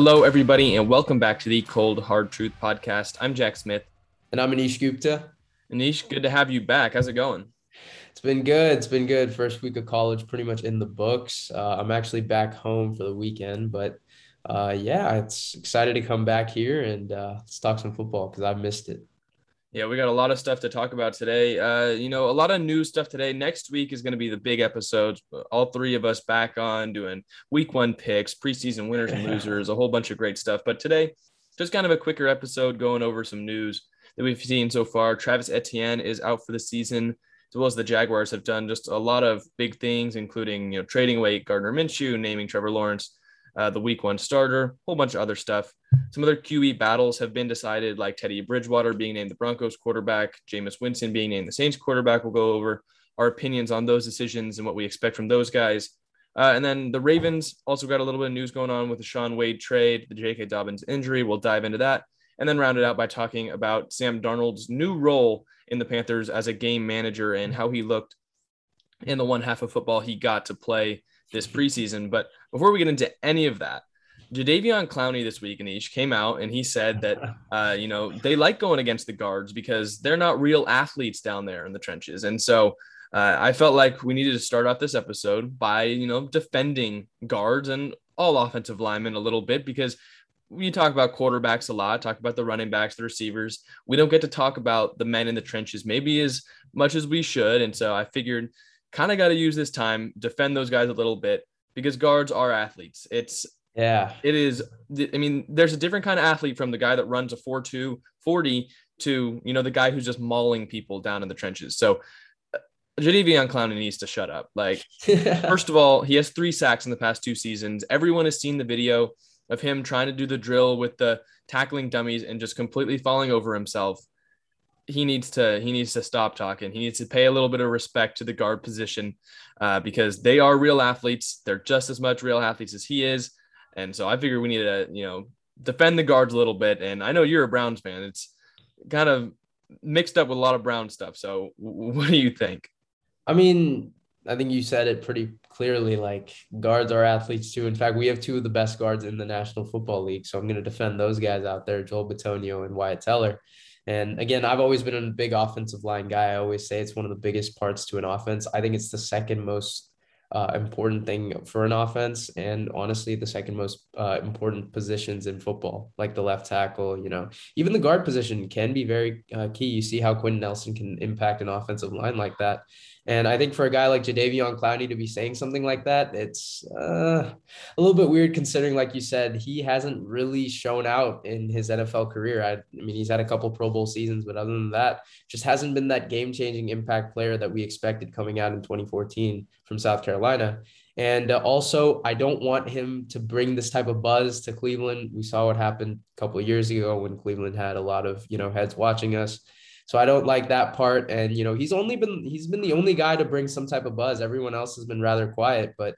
Hello, everybody, and welcome back to the Cold Hard Truth podcast. I'm Jack Smith. And I'm Anish Gupta. Anish, good to have you back. How's it going? It's been good. It's been good. First week of college, pretty much in the books. Uh, I'm actually back home for the weekend, but uh, yeah, it's excited to come back here and uh, let's talk some football because I've missed it. Yeah, we got a lot of stuff to talk about today. Uh, you know, a lot of new stuff today. Next week is going to be the big episodes. All three of us back on doing week one picks, preseason winners and losers, a whole bunch of great stuff. But today, just kind of a quicker episode going over some news that we've seen so far. Travis Etienne is out for the season, as well as the Jaguars have done just a lot of big things, including you know trading away Gardner Minshew, naming Trevor Lawrence uh, the week one starter, whole bunch of other stuff. Some other QB battles have been decided, like Teddy Bridgewater being named the Broncos quarterback, Jameis Winston being named the Saints quarterback. We'll go over our opinions on those decisions and what we expect from those guys. Uh, and then the Ravens also got a little bit of news going on with the Shaun Wade trade, the J.K. Dobbins injury. We'll dive into that. And then round it out by talking about Sam Darnold's new role in the Panthers as a game manager and how he looked in the one half of football he got to play this preseason. But before we get into any of that, Jadeveon Clowney this week, and Anish, came out and he said that, uh, you know, they like going against the guards because they're not real athletes down there in the trenches. And so uh, I felt like we needed to start off this episode by, you know, defending guards and all offensive linemen a little bit because we talk about quarterbacks a lot, talk about the running backs, the receivers. We don't get to talk about the men in the trenches maybe as much as we should. And so I figured kind of got to use this time, defend those guys a little bit because guards are athletes. It's yeah, it is. I mean, there's a different kind of athlete from the guy that runs a 4 2 40 to, you know, the guy who's just mauling people down in the trenches. So, uh, Jadeveon Clowney needs to shut up. Like, first of all, he has three sacks in the past two seasons. Everyone has seen the video of him trying to do the drill with the tackling dummies and just completely falling over himself he needs to he needs to stop talking. He needs to pay a little bit of respect to the guard position uh, because they are real athletes. They're just as much real athletes as he is, and so I figure we need to you know defend the guards a little bit. And I know you're a Browns fan. It's kind of mixed up with a lot of Brown stuff. So what do you think? I mean, I think you said it pretty clearly. Like guards are athletes too. In fact, we have two of the best guards in the National Football League. So I'm going to defend those guys out there, Joel Bitonio and Wyatt Teller. And again, I've always been a big offensive line guy. I always say it's one of the biggest parts to an offense. I think it's the second most uh, important thing for an offense, and honestly, the second most uh, important positions in football, like the left tackle. You know, even the guard position can be very uh, key. You see how Quentin Nelson can impact an offensive line like that. And I think for a guy like Jadeveon Clowney to be saying something like that, it's uh, a little bit weird considering, like you said, he hasn't really shown out in his NFL career. I, I mean, he's had a couple Pro Bowl seasons, but other than that, just hasn't been that game changing impact player that we expected coming out in 2014 from South Carolina. And uh, also, I don't want him to bring this type of buzz to Cleveland. We saw what happened a couple of years ago when Cleveland had a lot of, you know, heads watching us. So I don't like that part. And you know, he's only been he's been the only guy to bring some type of buzz. Everyone else has been rather quiet. But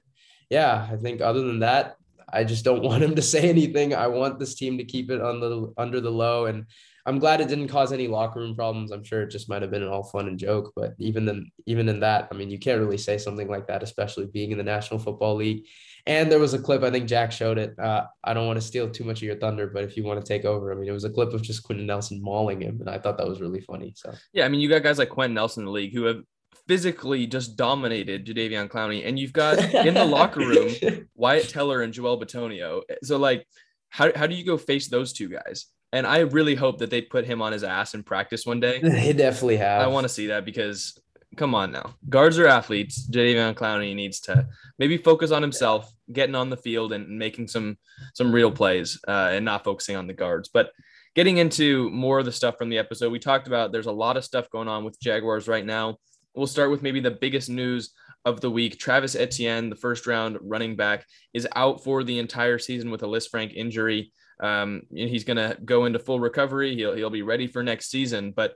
yeah, I think other than that, I just don't want him to say anything. I want this team to keep it on the under the low. And I'm glad it didn't cause any locker room problems. I'm sure it just might have been an all fun and joke. But even then, even in that, I mean, you can't really say something like that, especially being in the National Football League. And there was a clip, I think Jack showed it. Uh, I don't want to steal too much of your thunder, but if you want to take over, I mean, it was a clip of just Quentin Nelson mauling him. And I thought that was really funny. So, yeah, I mean, you got guys like Quentin Nelson in the league who have physically just dominated Jadeveon Clowney. And you've got in the locker room Wyatt Teller and Joel Bitonio. So, like, how, how do you go face those two guys? And I really hope that they put him on his ass in practice one day. They definitely have. I want to see that because come on now. Guards are athletes. Jadeveon Clowney needs to maybe focus on himself, getting on the field and making some some real plays, uh, and not focusing on the guards. But getting into more of the stuff from the episode, we talked about there's a lot of stuff going on with Jaguars right now. We'll start with maybe the biggest news of the week. Travis Etienne, the first round running back, is out for the entire season with a Lisfranc injury. Um, he's going to go into full recovery. He'll he'll be ready for next season, but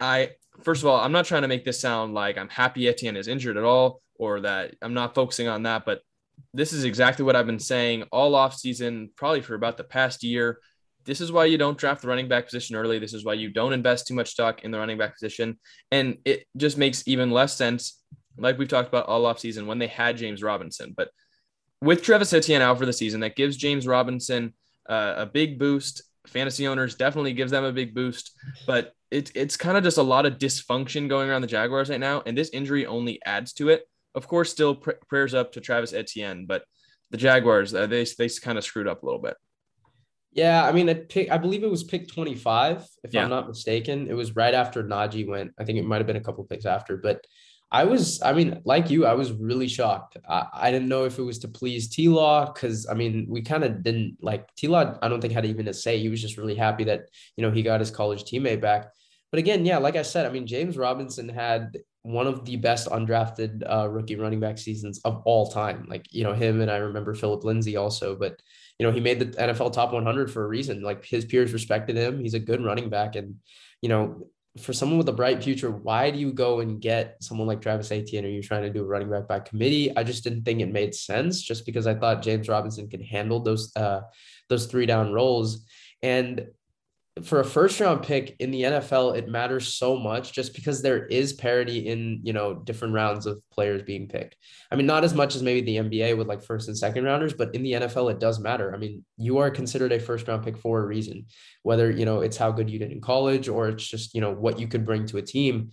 I first of all, I'm not trying to make this sound like I'm happy Etienne is injured at all or that I'm not focusing on that, but this is exactly what I've been saying all off season, probably for about the past year. This is why you don't draft the running back position early. This is why you don't invest too much stock in the running back position. And it just makes even less sense, like we've talked about all off season when they had James Robinson. But with Travis Etienne out for the season, that gives James Robinson uh, a big boost. Fantasy owners definitely gives them a big boost, but it, it's kind of just a lot of dysfunction going around the Jaguars right now, and this injury only adds to it. Of course, still pr- prayers up to Travis Etienne, but the Jaguars uh, they they kind of screwed up a little bit. Yeah, I mean, I pick, I believe it was pick 25, if yeah. I'm not mistaken. It was right after Najee went. I think it might have been a couple picks after, but I was, I mean, like you, I was really shocked. I, I didn't know if it was to please T Law because I mean, we kind of didn't like T Law. I don't think had even a say. He was just really happy that you know he got his college teammate back. But again, yeah, like I said, I mean, James Robinson had one of the best undrafted uh, rookie running back seasons of all time. Like you know him, and I remember Phillip Lindsay also, but you know, he made the NFL top 100 for a reason. Like his peers respected him. He's a good running back. And, you know, for someone with a bright future, why do you go and get someone like Travis Etienne? Are you trying to do a running back by committee? I just didn't think it made sense just because I thought James Robinson could handle those, uh, those three down roles. And for a first round pick in the NFL, it matters so much just because there is parity in, you know, different rounds of players being picked. I mean, not as much as maybe the NBA with like first and second rounders, but in the NFL, it does matter. I mean, you are considered a first round pick for a reason, whether, you know, it's how good you did in college or it's just, you know, what you could bring to a team.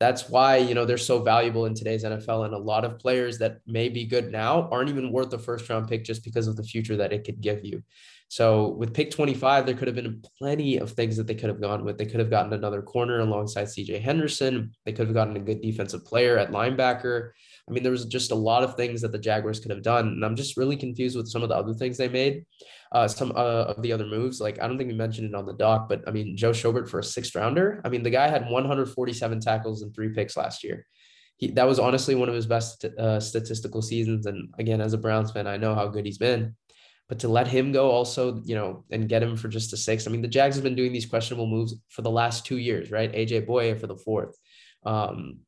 That's why, you know, they're so valuable in today's NFL. And a lot of players that may be good now aren't even worth the first round pick just because of the future that it could give you. So with pick 25, there could have been plenty of things that they could have gone with. They could have gotten another corner alongside CJ Henderson. They could have gotten a good defensive player at linebacker. I mean, there was just a lot of things that the Jaguars could have done. And I'm just really confused with some of the other things they made. Uh, some uh, of the other moves, like I don't think we mentioned it on the doc, but I mean, Joe Schobert for a sixth rounder. I mean, the guy had 147 tackles and three picks last year. He, that was honestly one of his best uh, statistical seasons. And again, as a Browns fan, I know how good he's been. But to let him go also, you know, and get him for just a six. I mean, the Jags have been doing these questionable moves for the last two years, right? AJ Bouye for the fourth. Um,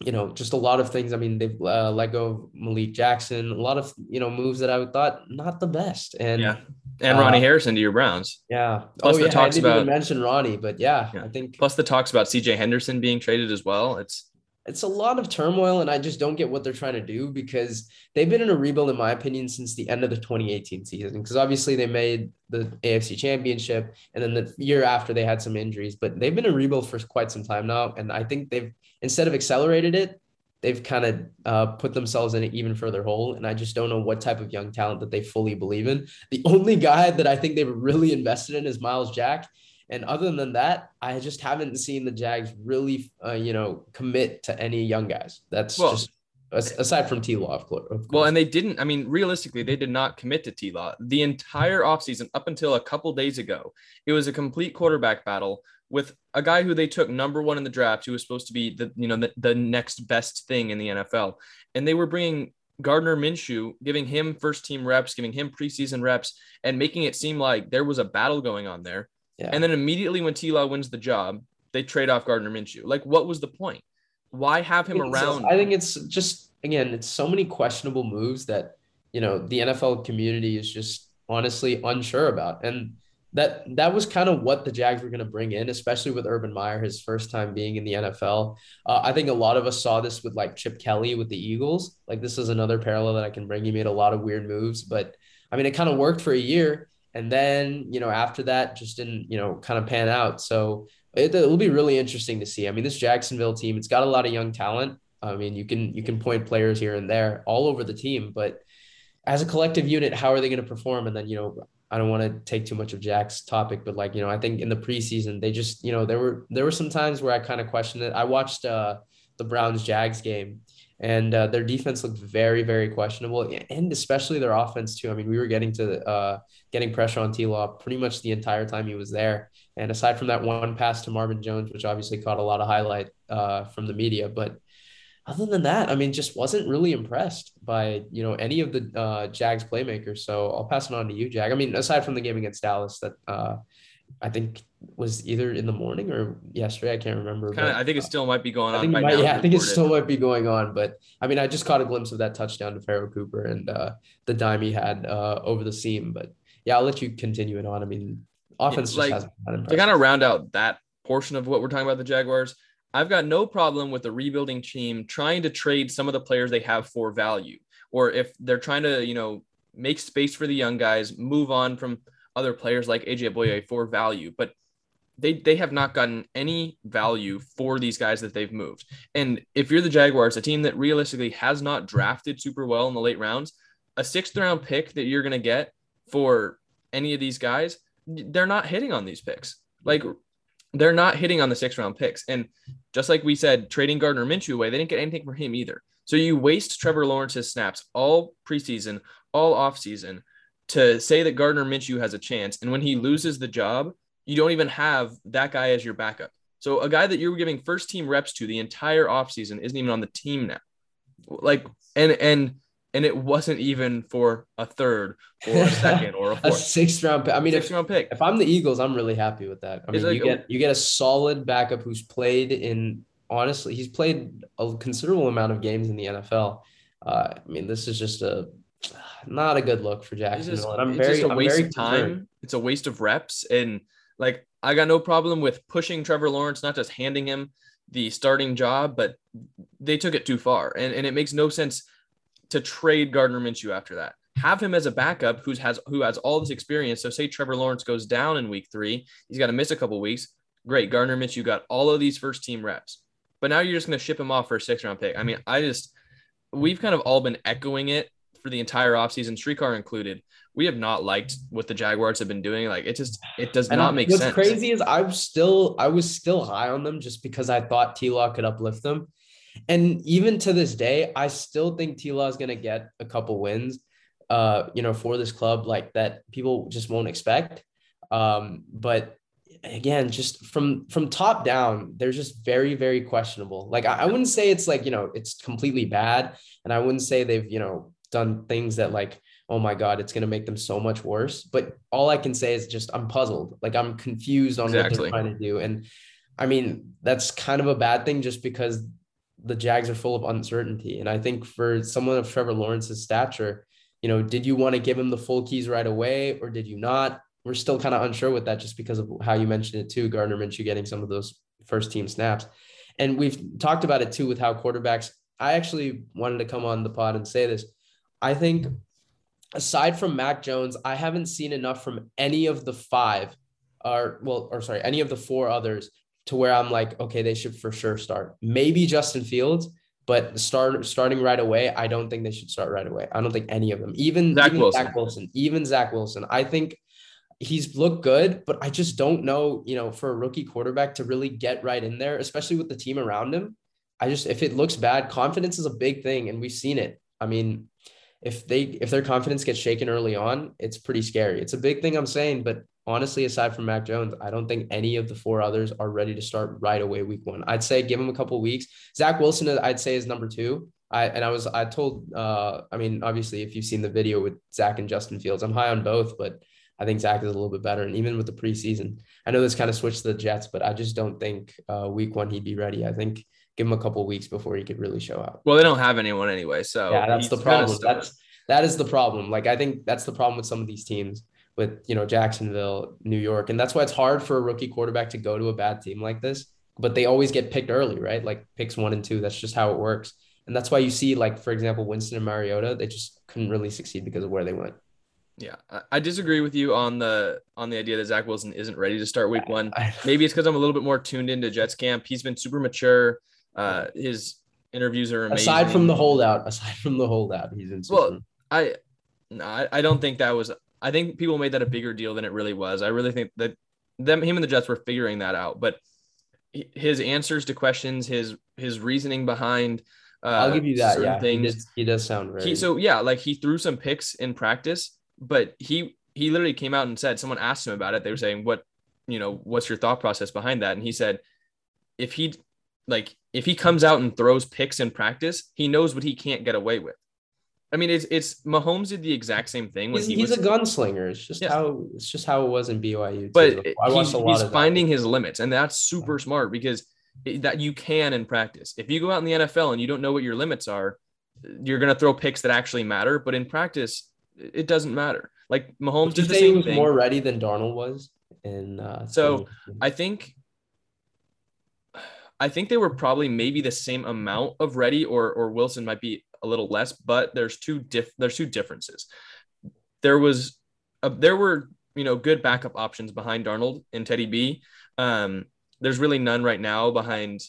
you know, just a lot of things. I mean, they've uh, let go of Malik Jackson, a lot of, you know, moves that I thought not the best. And yeah. And Ronnie uh, Harrison to your Browns. Yeah. Plus oh, the yeah, talks I didn't about even mention Ronnie, but yeah, yeah, I think plus the talks about CJ Henderson being traded as well. It's it's a lot of turmoil and I just don't get what they're trying to do because they've been in a rebuild, in my opinion, since the end of the 2018 season. Because obviously they made the AFC championship and then the year after they had some injuries, but they've been in a rebuild for quite some time now. And I think they've, instead of accelerated it, they've kind of uh, put themselves in an even further hole. And I just don't know what type of young talent that they fully believe in. The only guy that I think they've really invested in is Myles Jack. And other than that, I just haven't seen the Jags really, uh, you know, commit to any young guys. That's well, just aside from T Law, of course. Well, and they didn't. I mean, realistically, they did not commit to T Law the entire offseason up until a couple days ago. It was a complete quarterback battle with a guy who they took number one in the draft, who was supposed to be the you know the, the next best thing in the NFL, and they were bringing Gardner Minshew, giving him first team reps, giving him preseason reps, and making it seem like there was a battle going on there. Yeah. And then immediately when T Law wins the job, they trade off Gardner Minshew. Like, what was the point? Why have him around? I think it's just again, it's so many questionable moves that you know the NFL community is just honestly unsure about. And that that was kind of what the Jags were going to bring in, especially with Urban Meyer, his first time being in the NFL. Uh, I think a lot of us saw this with like Chip Kelly with the Eagles. Like this is another parallel that I can bring. He made a lot of weird moves, but I mean, it kind of worked for a year. And then, you know, after that, just didn't, you know, kind of pan out. So it, will be really interesting to see. I mean, this Jacksonville team, it's got a lot of young talent. I mean, you can you can point players here and there all over the team, but as a collective unit, how are they going to perform? And then, you know, I don't want to take too much of Jack's topic, but like, you know, I think in the preseason, they just, you know, there were there were some times where I kind of questioned it. I watched uh the Browns Jags game and uh, their defense looked very very questionable and especially their offense too. I mean we were getting to uh, getting pressure on t-law pretty much the entire time he was there. And aside from that one pass to marvin jones which obviously caught a lot of highlight uh, from the media but other than that i mean just wasn't really impressed by you know any of the uh, jags playmakers. So i'll pass it on to you jag. I mean aside from the game against dallas that uh, I think was either in the morning or yesterday. I can't remember. Kinda, but, I think it still might be going on. I think might, yeah, I think it still might be going on. But I mean, I just caught a glimpse of that touchdown to Pharoh Cooper and uh, the dime he had uh, over the seam. But yeah, I'll let you continue it on. I mean, offense yeah, just hasn't To kind of round out that portion of what we're talking about the Jaguars, I've got no problem with the rebuilding team trying to trade some of the players they have for value or if they're trying to, you know, make space for the young guys, move on from other players like AJ Bouye for value. But they they have not gotten any value for these guys that they've moved. And if you're the Jaguars, a team that realistically has not drafted super well in the late rounds, a sixth round pick that you're going to get for any of these guys, they're not hitting on these picks. Like they're not hitting on the sixth round picks. And just like we said, trading Gardner Minshew away, they didn't get anything for him either. So you waste Trevor Lawrence's snaps all preseason, all offseason to say that Gardner Minshew has a chance. And when he loses the job, you don't even have that guy as your backup. So a guy that you're giving first team reps to the entire offseason isn't even on the team now. Like and and and it wasn't even for a third or a second or a fourth. a sixth round pick. I mean, sixth if, round pick. If I'm the Eagles, I'm really happy with that. I mean, like, you get you get a solid backup who's played in honestly, he's played a considerable amount of games in the NFL. Uh, I mean, this is just a not a good look for Jacksonville. It's just, I'm very, a waste of time. Concerned. It's a waste of reps, and like I got no problem with pushing Trevor Lawrence, not just handing him the starting job, but they took it too far, and and it makes no sense to trade Gardner Minshew after that. Have him as a backup who has who has all this experience. So say Trevor Lawrence goes down in week three, he's got to miss a couple weeks. Great, Gardner Minshew got all of these first team reps, but now you're just going to ship him off for a six round pick. I mean, I just we've kind of all been echoing it for the entire offseason, Streetcar included. We have not liked what the Jaguars have been doing. Like it just it does and not make what's sense. What's crazy is I'm still I was still high on them just because I thought T Law could uplift them. And even to this day, I still think T Law is gonna get a couple wins uh, you know, for this club like that people just won't expect. Um, but again, just from from top down, they're just very, very questionable. Like I, I wouldn't say it's like, you know, it's completely bad. And I wouldn't say they've, you know, done things that like, oh my God, it's gonna make them so much worse. But all I can say is just I'm puzzled. Like I'm confused on exactly. what they're trying to do. And I mean, that's kind of a bad thing just because the Jags are full of uncertainty. And I think for someone of Trevor Lawrence's stature, you know, did you want to give him the full keys right away or did you not? We're still kind of unsure with that just because of how you mentioned it too, Gardner Minshew getting some of those first team snaps. And we've talked about it too with how quarterbacks. I actually wanted to come on the pod and say this. I think aside from Mac Jones, I haven't seen enough from any of the five or well, or sorry, any of the four others to where I'm like, okay, they should for sure start. Maybe Justin Fields, but start starting right away, I don't think they should start right away. I don't think any of them, even Zach, even Wilson. Zach Wilson, even Zach Wilson. I think he's looked good, but I just don't know, you know, for a rookie quarterback to really get right in there, especially with the team around him. I just if it looks bad, confidence is a big thing, and we've seen it. I mean, if they if their confidence gets shaken early on, it's pretty scary. It's a big thing I'm saying, but honestly, aside from Mac Jones, I don't think any of the four others are ready to start right away week one. I'd say give him a couple weeks. Zach Wilson, I'd say is number two. I and I was I told uh I mean obviously if you've seen the video with Zach and Justin Fields, I'm high on both, but I think Zach is a little bit better. And even with the preseason, I know this kind of switched to the Jets, but I just don't think uh, week one he'd be ready. I think give him a couple weeks before he could really show out. Well, they don't have anyone anyway, so yeah, that's the problem. That's that is the problem. Like I think that's the problem with some of these teams with you know Jacksonville, New York, and that's why it's hard for a rookie quarterback to go to a bad team like this. But they always get picked early, right? Like picks one and two. That's just how it works. And that's why you see, like for example, Winston and Mariota, they just couldn't really succeed because of where they went. Yeah, I disagree with you on the on the idea that Zach Wilson isn't ready to start Week One. Maybe it's because I'm a little bit more tuned into Jets camp. He's been super mature. Uh, his interviews are amazing. Aside from the holdout, aside from the holdout, he's in. Well, I, no, I, don't think that was I think people made that a bigger deal than it really was. I really think that them, him and the Jets were figuring that out. But his answers to questions, his his reasoning behind. Uh, I'll give you that. Yeah, things, he, did, he does sound very. He, so yeah, like he threw some picks in practice, but he he literally came out and said someone asked him about it. They were saying, "What, you know, what's your thought process behind that?" And he said, "If he like if he comes out and throws picks in practice, he knows what he can't get away with. I mean, it's it's Mahomes did the exact same thing when he's, he he's was, a gunslinger. It's just yeah. how it's just how it was in BYU. But he's, he's finding his limits, and that's super smart because it, that you can in practice. If you go out in the NFL and you don't know what your limits are, you're gonna throw picks that actually matter. But in practice, it doesn't matter. Like Mahomes did the same he was thing. More ready than Darnold was, and uh, so I think I think they were probably maybe the same amount of ready, or or Wilson might be a little less, but there's two diff there's two differences. There was a, there were you know good backup options behind Darnold and Teddy B. Um, there's really none right now behind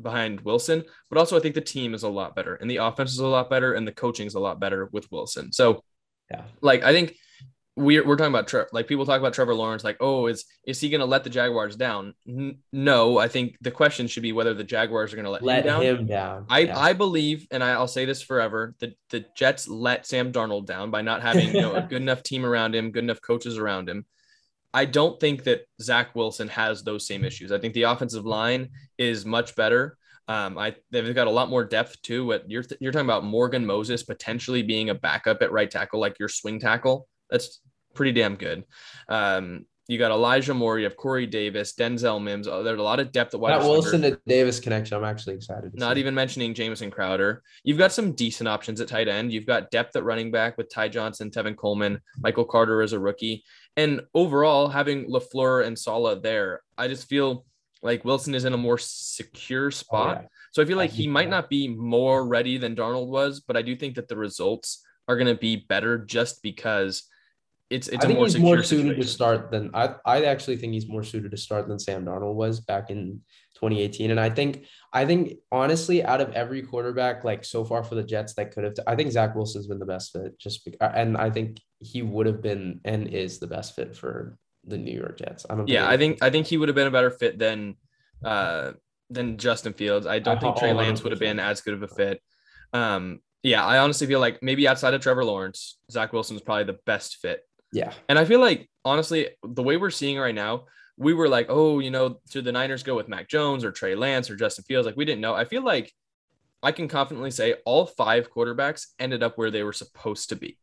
behind Wilson, but also I think the team is a lot better and the offense is a lot better and the coaching is a lot better with Wilson. So yeah, like I think we're, we're talking about Tre- like people talk about Trevor Lawrence like oh is is he going to let the Jaguars down? N- no, I think the question should be whether the Jaguars are going to let, let him down. Him down. I yeah. I believe and I, will say this forever the the Jets let Sam Darnold down by not having you know a good enough team around him, good enough coaches around him. I don't think that Zach Wilson has those same issues. I think the offensive line is much better. Um, I they've got a lot more depth too. What you're you're talking about Morgan Moses potentially being a backup at right tackle, like your swing tackle. That's pretty damn good. Um, you got Elijah Moore, you have Corey Davis, Denzel Mims. Oh, there's a lot of depth at wide That Wilson to Davis connection, I'm actually excited. Not see. even mentioning Jamison Crowder. You've got some decent options at tight end. You've got depth at running back with Ty Johnson, Tevin Coleman, Michael Carter as a rookie, and overall having Lafleur and Saleh there, I just feel like Wilson is in a more secure spot. Oh, yeah. So I feel like I he might that. not be more ready than Darnold was, but I do think that the results are going to be better just because it's it's I think he's more suited situation. to start than I I actually think he's more suited to start than Sam Darnold was back in 2018 and I think I think honestly out of every quarterback like so far for the Jets that could have I think Zach Wilson's been the best fit just because, and I think he would have been and is the best fit for the New York Jets. I don't Yeah, I think I think he would have been a better fit than uh than Justin Fields. I don't I, think Trey Lance would have been as good of a fit. Um yeah, I honestly feel like maybe outside of Trevor Lawrence, Zach Wilson's probably the best fit yeah. And I feel like honestly, the way we're seeing right now, we were like, oh, you know, should the Niners go with Mac Jones or Trey Lance or Justin Fields? Like we didn't know. I feel like I can confidently say all five quarterbacks ended up where they were supposed to be.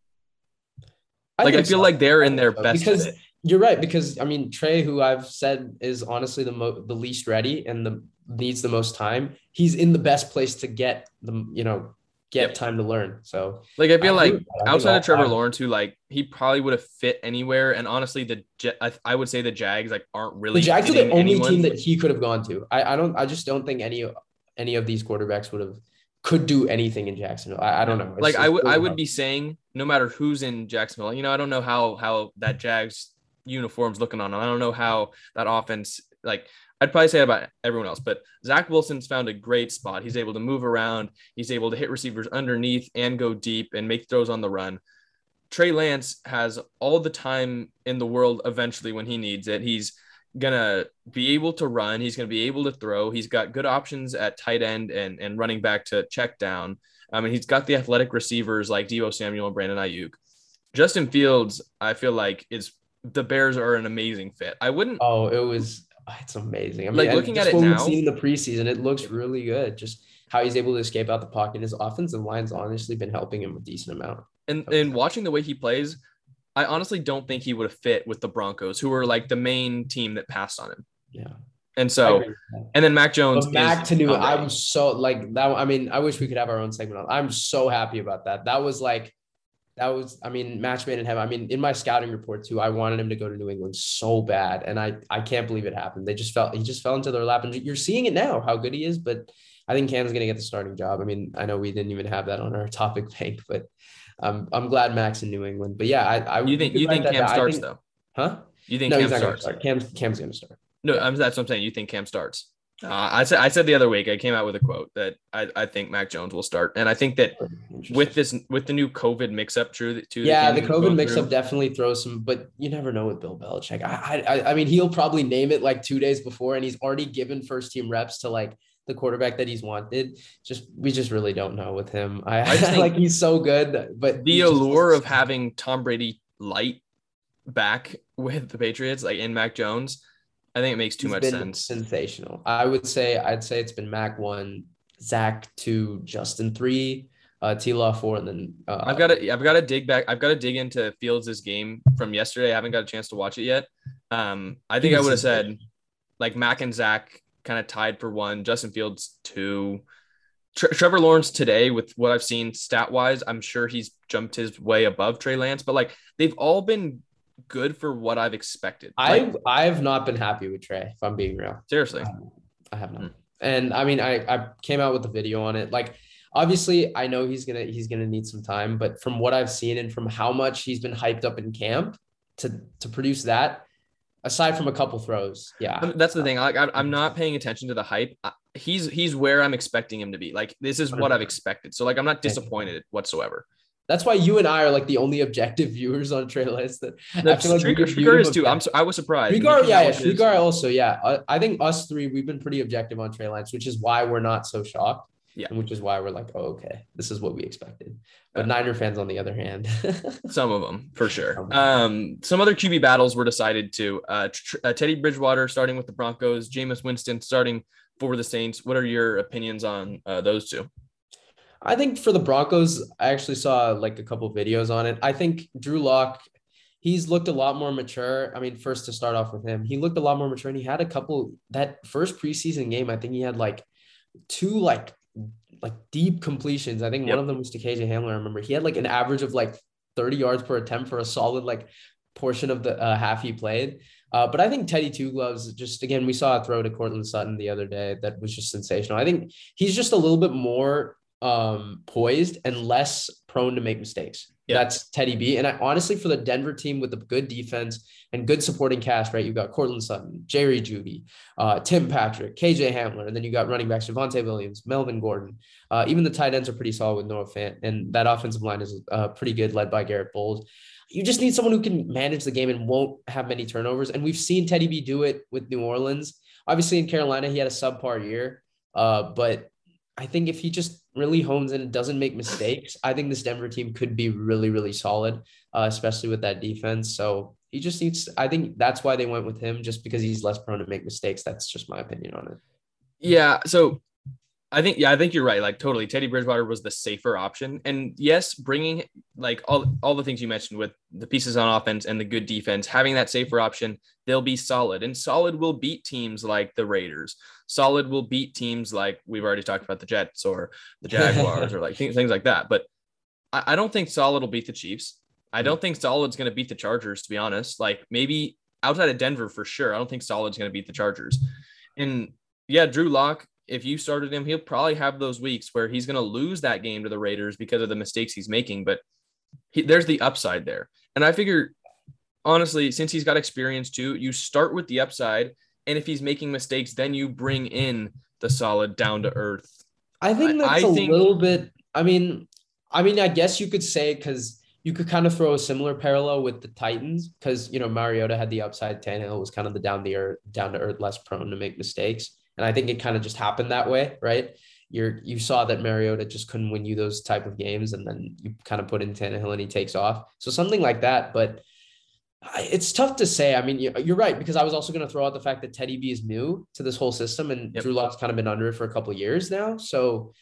I like I feel so. like they're in their best because fit. you're right. Because I mean, Trey, who I've said is honestly the mo- the least ready and the needs the most time, he's in the best place to get the you know get yep. time to learn. So like I feel I like outside of Trevor Lawrence, who like he probably would have fit anywhere. And honestly, the I, I would say the Jags like aren't really the Jags are the only anyone. team that he could have gone to. I, I don't I just don't think any any of these quarterbacks would have could do anything in Jacksonville. I, I don't know. It's like I would I would be saying no matter who's in Jacksonville, you know, I don't know how how that Jags uniforms looking on. I don't know how that offense like I'd probably say about everyone else, but Zach Wilson's found a great spot. He's able to move around. He's able to hit receivers underneath and go deep and make throws on the run. Trey Lance has all the time in the world eventually when he needs it. He's to be able to run. He's to be able to throw. He's got good options at tight end and, and running back to check down. I mean, he's got the athletic receivers like Deebo Samuel and Brandon Aiyuk. Justin Fields, I feel like is the Bears are an amazing fit. I wouldn't. Oh, it was Oh, it's amazing. I mean, like looking at it now, seen the preseason, it looks really good. Just how he's able to escape out the pocket. His offensive line's honestly been helping him a decent amount. And and watching the way he plays, I honestly don't think he would have fit with the Broncos, who were like the main team that passed on him. Yeah. And so, and then Mac Jones. But Mac to new. I'm so like that. I mean, I wish we could have our own segment on. I'm so happy about that. That was like that was, I mean, match made in heaven. I mean, in my scouting report too, I wanted him to go to New England so bad, and I I can't believe it happened. They just felt he just fell into their lap, and you're seeing it now how good he is. But I think Cam's gonna get the starting job. I mean, I know we didn't even have that on our topic bank, but um, I'm glad Max in New England. But yeah, I, I you think you think Cam starts think, though? Huh? You think no, Cam starts? Start. Cam's Cam's gonna start. No, I'm, that's what I'm saying. You think Cam starts? Uh, I said I said the other week I came out with a quote that I, I think Mac Jones will start, and I think that with this with the new COVID mix up, true, too. Yeah, the COVID mix up definitely throws some, but you never know with Bill Belichick. I, I I mean he'll probably name it like two days before, and he's already given first team reps to like the quarterback that he's wanted. Just we just really don't know with him. I, I like he's so good, but the allure of having Tom Brady light back with the Patriots, like in Mac Jones I think it makes too much sense. Sensational. I would say I'd say it's been Mac one, Zach two, Justin three, uh, T Law four, and then uh, I've got to I've got to dig back. I've got to dig into Fields' game from yesterday. I haven't got a chance to watch it yet. Um, I think I would have said like Mac and Zach kind of tied for one, Justin Fields two. Tre- Trevor Lawrence today, with what I've seen stat wise, I'm sure he's jumped his way above Trey Lance, but like they've all been good for what I've expected. Like, I I've not been happy with Trey, if I'm being real. Seriously. I have not. Mm. And I mean, I, I came out with a video on it. Like, obviously I know he's gonna he's gonna need some time, but from what I've seen and from how much he's been hyped up in camp to to produce that, aside from a couple throws, yeah, that's the thing. Like I'm not paying attention to the hype. He's he's where I'm expecting him to be. Like this is what I've expected. So like I'm not disappointed whatsoever. That's why you and I are like the only objective viewers on Trey Lance. That no, I feel like Stricker is too. I'm so, I was surprised. Stricker, yeah, yeah. Stricker also, yeah. I, I, think us three, we've been pretty objective on Trey Lance, which is why we're not so shocked. Yeah. And which is why we're like, oh, okay, this is what we expected. But Niner fans, on the other hand, some of them for sure. Um, some other QB battles were decided to uh, tr- uh, Teddy Bridgewater starting with the Broncos, Jameis Winston starting for the Saints. What are your opinions on uh, those two? I think for the Broncos, I actually saw like a couple videos on it. I think Drew Lock, he's looked a lot more mature. I mean, first to start off with him, he looked a lot more mature and he had a couple that first preseason game. I think he had like two like like deep completions. I think yep. one of them was to KJ Hamler. I remember he had like an average of like 30 yards per attempt for a solid like portion of the uh, half he played. Uh, but I think Teddy Two Gloves, just again, we saw a throw to Courtland Sutton the other day that was just sensational. I think he's just a little bit more um, poised and less prone to make mistakes. Yeah. That's Teddy B. And I, honestly, for the Denver team with a good defense and good supporting cast, right? You've got Courtland Sutton, Jerry Jeudy, uh, Tim Patrick, KJ Hamler, and then you got running backs Javonte Williams, Melvin Gordon. Uh, even the tight ends are pretty solid with Noah Fant, and that offensive line is uh, pretty good, led by Garett Bolles. You just need someone who can manage the game and won't have many turnovers. And we've seen Teddy B do it with New Orleans. Obviously, in Carolina, he had a subpar year, uh, but I think if he just really hones in and doesn't make mistakes, I think this Denver team could be really, really solid, uh, especially with that defense. So he just needs, I think that's why they went with him, just because he's less prone to make mistakes. That's just my opinion on it. Yeah. So I think yeah, I think you're right. Like totally, Teddy Bridgewater was the safer option, and yes, bringing like all all the things you mentioned with the pieces on offense and the good defense, having that safer option, they'll be solid, and solid will beat teams like the Raiders. Solid will beat teams like we've already talked about the Jets or the Jaguars or like things, things like that. But I, I don't think solid will beat the Chiefs. I hmm. don't think solid's going to beat the Chargers. To be honest, like maybe outside of Denver for sure, I don't think solid's going to beat the Chargers. And yeah, Drew Lock if you started him, he'll probably have those weeks where he's going to lose that game to the Raiders because of the mistakes he's making. But he, there's the upside there. And I figure, honestly, since he's got experience too, you start with the upside. And if he's making mistakes, then you bring in the solid down to earth. I think that's I, I a think, little bit. I mean, I mean, I guess you could say because you could kind of throw a similar parallel with the Titans because you know Mariota had the upside. Tannehill was kind of the down the earth, down to earth, less prone to make mistakes. And I think it kind of just happened that way, right? You're you saw that Mariota just couldn't win you those type of games, and then you kind of put in Tannehill and he takes off. So something like that, but it's tough to say. I mean, you're right because I was also going to throw out the fact that Teddy B is new to this whole system, and yep. Drew Lock's kind of been under it for a couple years now. So,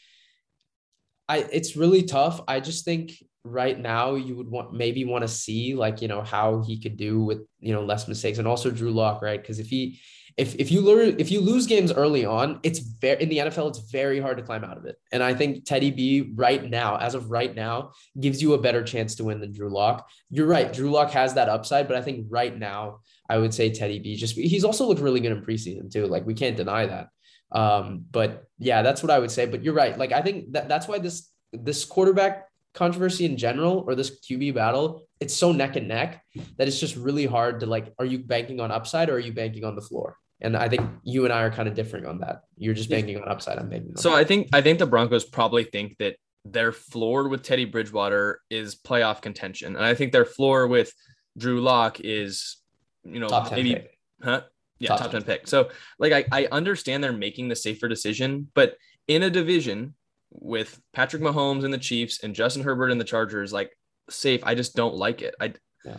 I it's really tough. I just think right now you would want maybe want to see like you know how he could do with you know less mistakes, and also Drew Lock, right? Because if he if if you lose if you lose games early on, it's very in the NFL, it's very hard to climb out of it. And I think Teddy B right now, as of right now, gives you a better chance to win than Drew Lock. You're right, Drew Lock has that upside, but I think right now I would say Teddy B just he's also looked really good in preseason too. Like we can't deny that. Um, but yeah, that's what I would say. But you're right. Like I think that that's why this this quarterback controversy in general or this QB battle, it's so neck and neck that it's just really hard to like, are you banking on upside or are you banking on the floor? And I think you and I are kind of differing on that. You're just banking on upside. I'm banking. so I think I think the Broncos probably think that their floor with Teddy Bridgewater is playoff contention, and I think their floor with Drew Lock is, you know, maybe, pick. huh? Yeah, top, top 10 pick. So like I, I understand they're making the safer decision, but in a division with Patrick Mahomes and the Chiefs and Justin Herbert and the Chargers, like safe, I just don't like it. I yeah.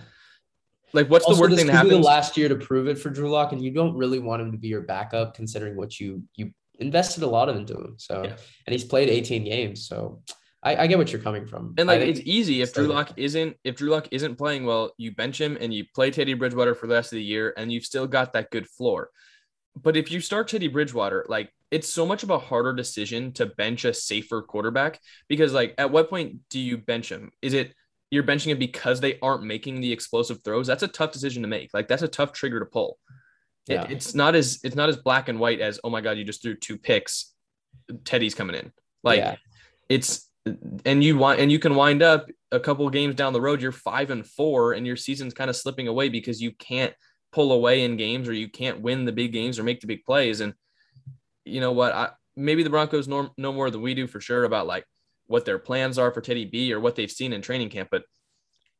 Like, what's also, the worst thing that happens? The last year to prove it for Drew Lock, and you don't really want him to be your backup, considering what you you invested a lot of into him. So, yeah. and he's played 18 games. So, I, I, get what you're coming from. And like, it's easy if Drew Lock isn't if Drew Lock isn't playing well, you bench him and you play Teddy Bridgewater for the rest of the year, and you've still got that good floor. But if you start Teddy Bridgewater, like it's so much of a harder decision to bench a safer quarterback because like at what point do you bench him? Is it you're benching him because they aren't making the explosive throws, that's a tough decision to make. Like that's a tough trigger to pull. Yeah. It, it's not as it's not as black and white as oh my god, you just threw two picks. Teddy's coming in. Like yeah. it's and you want and you can wind up a couple games down the road you're five and four and your season's kind of slipping away because you can't pull away in games or you can't win the big games or make the big plays and you know what I maybe the Broncos know, know more than we do for sure about like what their plans are for Teddy B or what they've seen in training camp but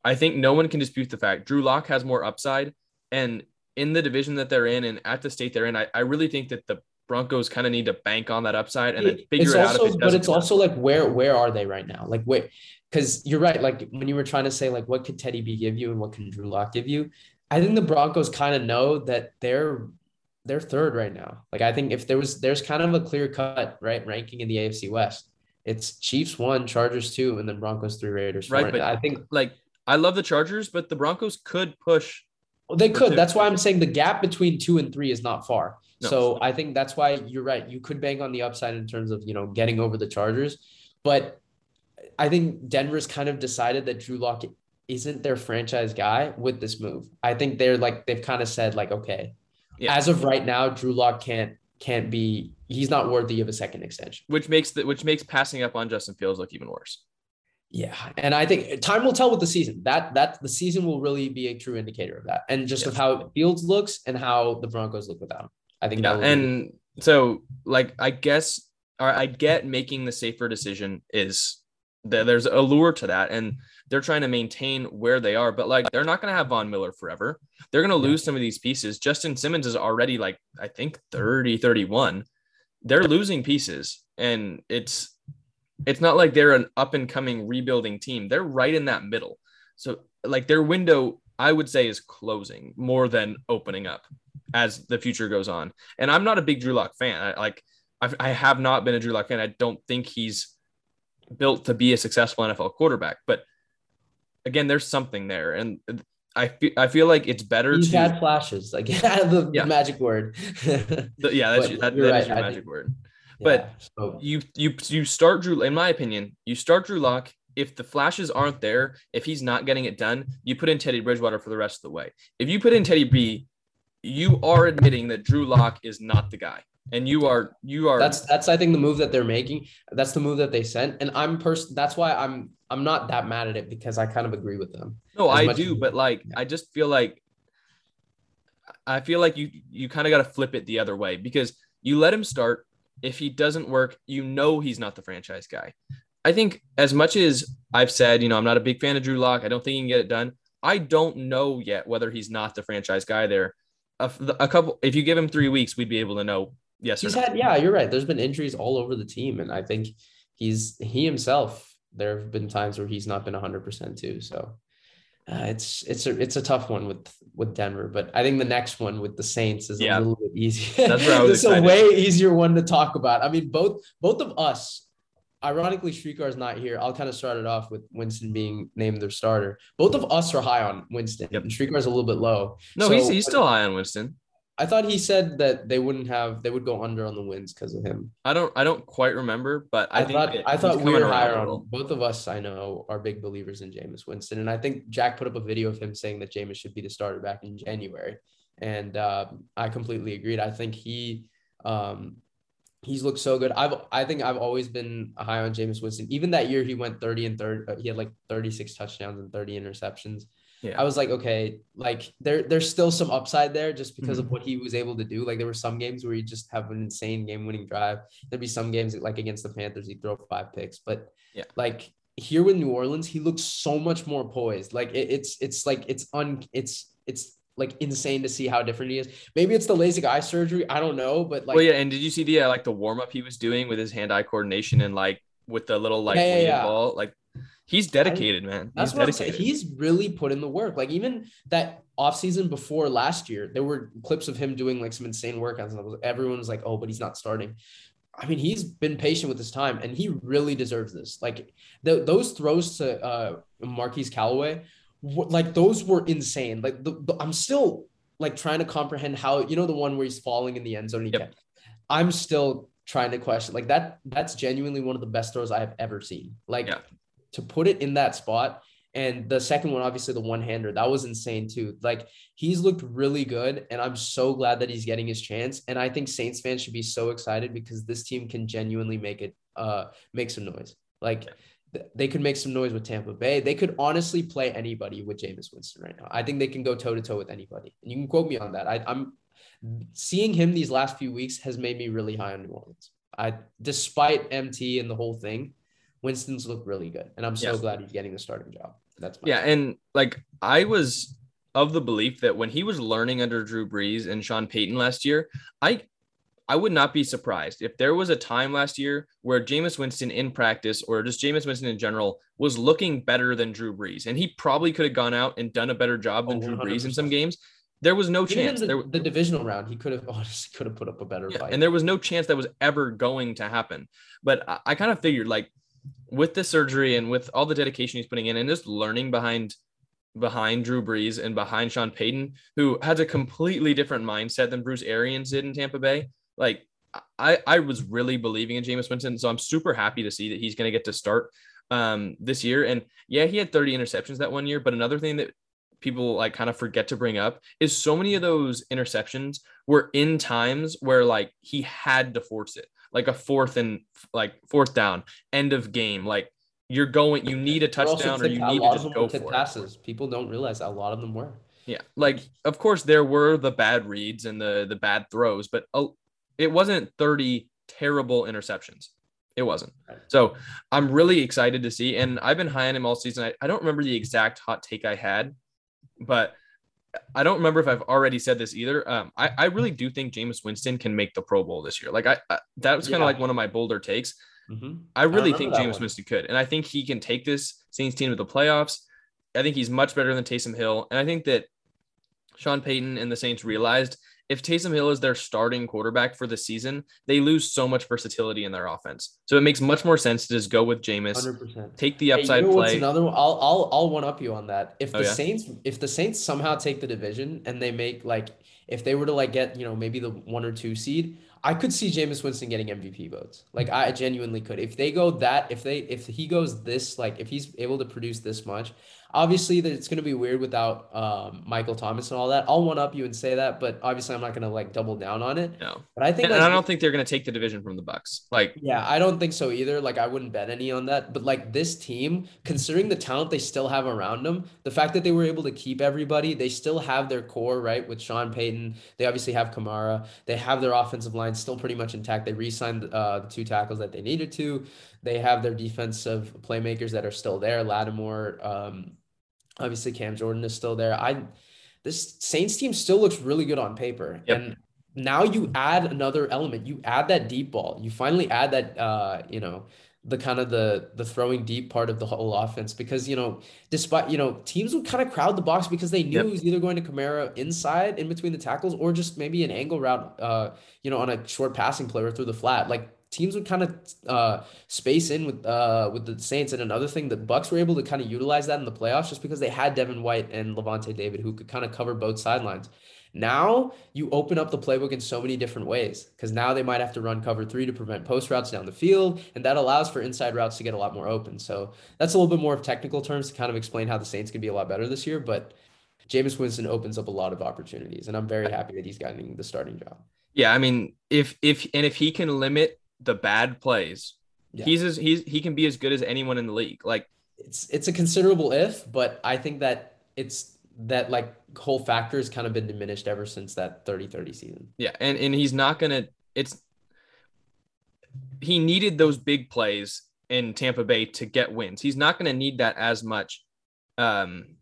I think no one can dispute the fact Drew Lock has more upside and in the division that they're in and at the state they're in I, I really think that the Broncos kind of need to bank on that upside and then figure it's it also, out. It but it's also like where where are they right now? Like wait, because you're right. Like when you were trying to say like what could Teddy B give you and what can Drew Lock give you, I think the Broncos kind of know that they're they're third right now. Like I think if there was there's kind of a clear cut right ranking in the AFC West. It's Chiefs one, Chargers two, and then Broncos three, Raiders four. Right, but I think like I love the Chargers, but the Broncos could push. they could. That's why I'm saying the gap between two and three is not far. No. So I think that's why you're right. You could bank on the upside in terms of, you know, getting over the Chargers. But I think Denver's kind of decided that Drew Lock isn't their franchise guy with this move. I think they're like they've kind of said like, okay, Yeah. as of right now, Drew Lock can't can't be he's not worthy of a second extension. which makes the which makes passing up on Justin Fields look even worse. Yeah, and I think time will tell with the season. That that the season will really be a true indicator of that, and just of Yes. how Fields looks and how the Broncos look without him. I think Yeah, that be- and so like I guess or I get making the safer decision is there's a lure to that and they're trying to maintain where they are, but like they're not going to have Von Miller forever. They're going to lose some of these pieces. Justin Simmons is already like I think 30, 31. They're losing pieces and it's it's not like they're an up and coming rebuilding team. They're right in that middle. So like their window I would say is closing more than opening up as the future goes on. And I'm not a big Drew Lock fan. I like I've, I have not been a Drew Lock fan. I don't think he's built to be a successful NFL quarterback. But again, there's something there, and I feel I feel like it's better he's to had flashes, like the, Yeah. the magic word. the- yeah that's that, that right, is your I magic think- word. But Yeah, so- You you you start Drew in my opinion. You start Drew Lock. If the flashes aren't there, if he's not getting it done, you put in Teddy Bridgewater for the rest of the way. If you put in Teddy B, you are admitting that Drew Lock is not the guy, and you are you are that's that's I think the move that they're making. That's the move that they sent, and I'm person. That's why I'm I'm not that mad at it because I kind of agree with them. No, I do, but like. I just feel like I feel like you you kind of got to flip it the other way because you let him start. If he doesn't work, you know he's not the franchise guy. I think as much as I've said, you know, I'm not a big fan of Drew Lock. I don't think he can get it done. I don't know yet whether he's not the franchise guy there. A, a couple, if you give him three weeks, we'd be able to know yes He's no. had yeah, you're right. There's been injuries all over the team, and I think he's he himself. There have been times where he's not been 100 percent too. So uh, it's it's a it's a tough one with with Denver, but I think the next one with the Saints is Yeah. a little bit easier. That's where I was it's a way easier one to talk about. I mean, both both of us. Ironically, Streetcar is not here. I'll kind of start it off with Winston being named their starter. Both of us are high on Winston. Yep. And Streetcar is a little bit low. No, So- he's he's still high on Winston. I thought he said that they wouldn't have they would go under on the wins because of him. I don't I don't quite remember, but I, I, think thought that I thought we were higher on both of us. I know are big believers in Jameis Winston, and I think Jack put up a video of him saying that Jameis should be the starter back in January, and um, I completely agreed. I think he um, he's looked so good. I've I think I've always been high on Jameis Winston. Even that year, he went thirty and third. uh, He had like thirty six touchdowns and thirty interceptions. Yeah. I was like, okay, like there there's still some upside there just because Mm-hmm. of what he was able to do. Like there were some games where he just have an insane game winning drive. There'd be some games like against the Panthers, he'd throw five picks. But Yeah. like here with New Orleans, he looks so much more poised. Like it, it's it's like it's un it's it's like insane to see how different he is. Maybe it's the LASIK eye surgery. I don't know, but like well, yeah, and did you see the uh, like the warm up he was doing with his hand eye coordination and like with the little like Yeah, yeah, yeah. ball? Like he's dedicated, man. That's He's what I'm saying. He's really put in the work. Like even that offseason before last year, there were clips of him doing like some insane workouts. And everyone was like, oh, but he's not starting. I mean, he's been patient with his time and he really deserves this. Like the, those throws to uh, Marquise Callaway, like those were insane. Like the, the- I'm still like trying to comprehend how, you know, the one where he's falling in the end zone. Yep. I'm still trying to question like that. That's genuinely one of the best throws I have ever seen. Like Yeah. To put it in that spot. And the second one, obviously the one hander, that was insane too. Like he's looked really good, and I'm so glad that he's getting his chance. And I think Saints fans should be so excited because this team can genuinely make it uh make some noise. Like they could make some noise with Tampa Bay. They could honestly play anybody with Jameis Winston right now. I think they can go toe to toe with anybody. And you can quote me on that. I, I'm seeing him these last few weeks has made me really high on New Orleans. I, despite MT and the whole thing, Winston's looked really good, and I'm so yes. glad he's getting the starting job. That's yeah, and like I was of the belief that when he was learning under Drew Brees and Sean Payton last year, I I would not be surprised if there was a time last year where Jameis Winston in practice or just Jameis Winston in general was looking better than Drew Brees. And he probably could have gone out and done a better job than oh, Drew Brees in some games. There was no Even chance. The, there, the divisional round, he could have honestly could have put up a better yeah, fight. And there was no chance that was ever going to happen. But I, I kind of figured like with the surgery and with all the dedication he's putting in and just learning behind behind Drew Brees and behind Sean Payton, who has a completely different mindset than Bruce Arians did in Tampa Bay. Like I, I was really believing in Jameis Winston. So I'm super happy to see that he's going to get to start um, this year. And yeah, he had 30 interceptions that one year. But another thing that people like kind of forget to bring up is so many of those interceptions were in times where like he had to force it, like a fourth and like fourth down, end of game. Like you're going, you need a touchdown or you need to just go for passes. It. People don't realize a lot of them were. Yeah, like of course there were the bad reads and the the bad throws, but oh, it wasn't 30 terrible interceptions. It wasn't. So I'm really excited to see. And I've been high on him all season. I, I don't remember the exact hot take I had, but I don't remember if I've already said this either. Um, I, I really do think Jameis Winston can make the Pro Bowl this year. Like I, I that was kind of yeah. like one of my bolder takes. Mm-hmm. I really I think Jameis one. Winston could, and I think he can take this Saints team to the playoffs. I think he's much better than Taysom Hill, and I think that Sean Payton and the Saints realized if Taysom Hill is their starting quarterback for the season, they lose so much versatility in their offense. So it makes much more sense to just go with Jameis, 100%. take the upside hey, you know play. Another one? I'll I'll I'll one up you on that. If oh, the oh, yeah? Saints if the Saints somehow take the division and they make like if they were to like get you know maybe the one or two seed, I could see Jameis Winston getting MVP votes. Like I genuinely could. If they go that, if they if he goes this, like if he's able to produce this much, Obviously, that it's going to be weird without um, Michael Thomas and all that. I'll one up you and say that, but obviously, I'm not going to like double down on it. No, but I think and, like, I don't think they're going to take the division from the Bucks. Like, yeah, I don't think so either. Like, I wouldn't bet any on that. But like this team, considering the talent they still have around them, the fact that they were able to keep everybody, they still have their core right with Sean Payton. They obviously have Kamara. They have their offensive line still pretty much intact. They re-signed uh, the two tackles that they needed to. They have their defensive playmakers that are still there. Lattimore. Um, Obviously, Cam Jordan is still there. I this Saints team still looks really good on paper. Yep. And now you add another element. You add that deep ball. You finally add that uh, you know, the kind of the the throwing deep part of the whole offense because you know despite you know teams would kind of crowd the box because they knew yep. it was either going to Kamara inside in between the tackles or just maybe an angle route uh you know on a short passing play or through the flat like teams would kind of uh, space in with uh, with the Saints. And another thing, the Bucks were able to kind of utilize that in the playoffs just because they had Devin White and Lavonte David who could kind of cover both sidelines. Now you open up the playbook in so many different ways because now they might have to run cover three to prevent post routes down the field, and that allows for inside routes to get a lot more open. So that's a little bit more of technical terms to kind of explain how the Saints can be a lot better this year. But Jameis Winston opens up a lot of opportunities, and I'm very happy that he's gotten the starting job. Yeah, I mean, if if and if he can limit the bad plays, yeah. he's as he's he can be as good as anyone in the league. Like it's it's a considerable if, but I think that it's that like whole factor has kind of been diminished ever since that 30-30 season. Yeah, and and he's not gonna it's he needed those big plays in Tampa Bay to get wins. He's not gonna need that as much um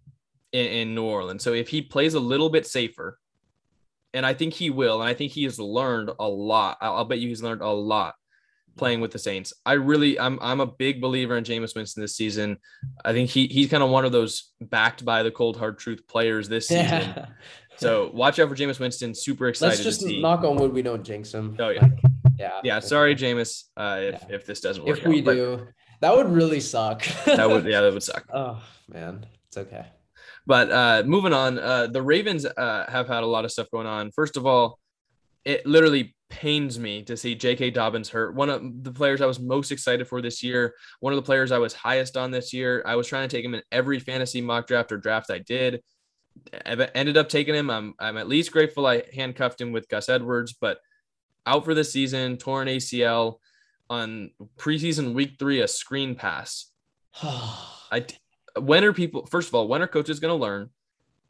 in, in New Orleans. So if he plays a little bit safer, and I think he will, and I think he has learned a lot. I'll, I'll bet you he's learned a lot playing with the Saints. I really, I'm, I'm a big believer in Jameis Winston this season. I think he, he's kind of one of those backed by the cold hard truth players this season. Yeah. So watch out for Jameis Winston. Super excited. Let's just knock on wood we don't jinx him. Oh yeah, yeah, yeah. Sorry, Jameis, uh, if yeah. if this doesn't work. If we out, do, that would really suck. that would yeah, that would suck. Oh man, it's okay. But uh, moving on, uh, the Ravens uh, have had a lot of stuff going on. First of all, it literally pains me to see J.K. Dobbins hurt. One of the players I was most excited for this year, one of the players I was highest on this year. I was trying to take him in every fantasy mock draft or draft I did. I ended up taking him. I'm, I'm at least grateful I handcuffed him with Gus Edwards, but out for the season, torn ACL. on preseason week three a screen pass. I when are people first of all when are coaches going to learn?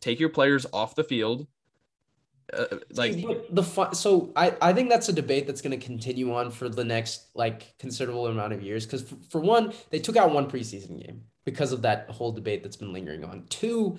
Take your players off the field. Uh, like the so I I think that's a debate that's going to continue on for the next like considerable amount of years because for, for one they took out one preseason game because of that whole debate that's been lingering on. Two,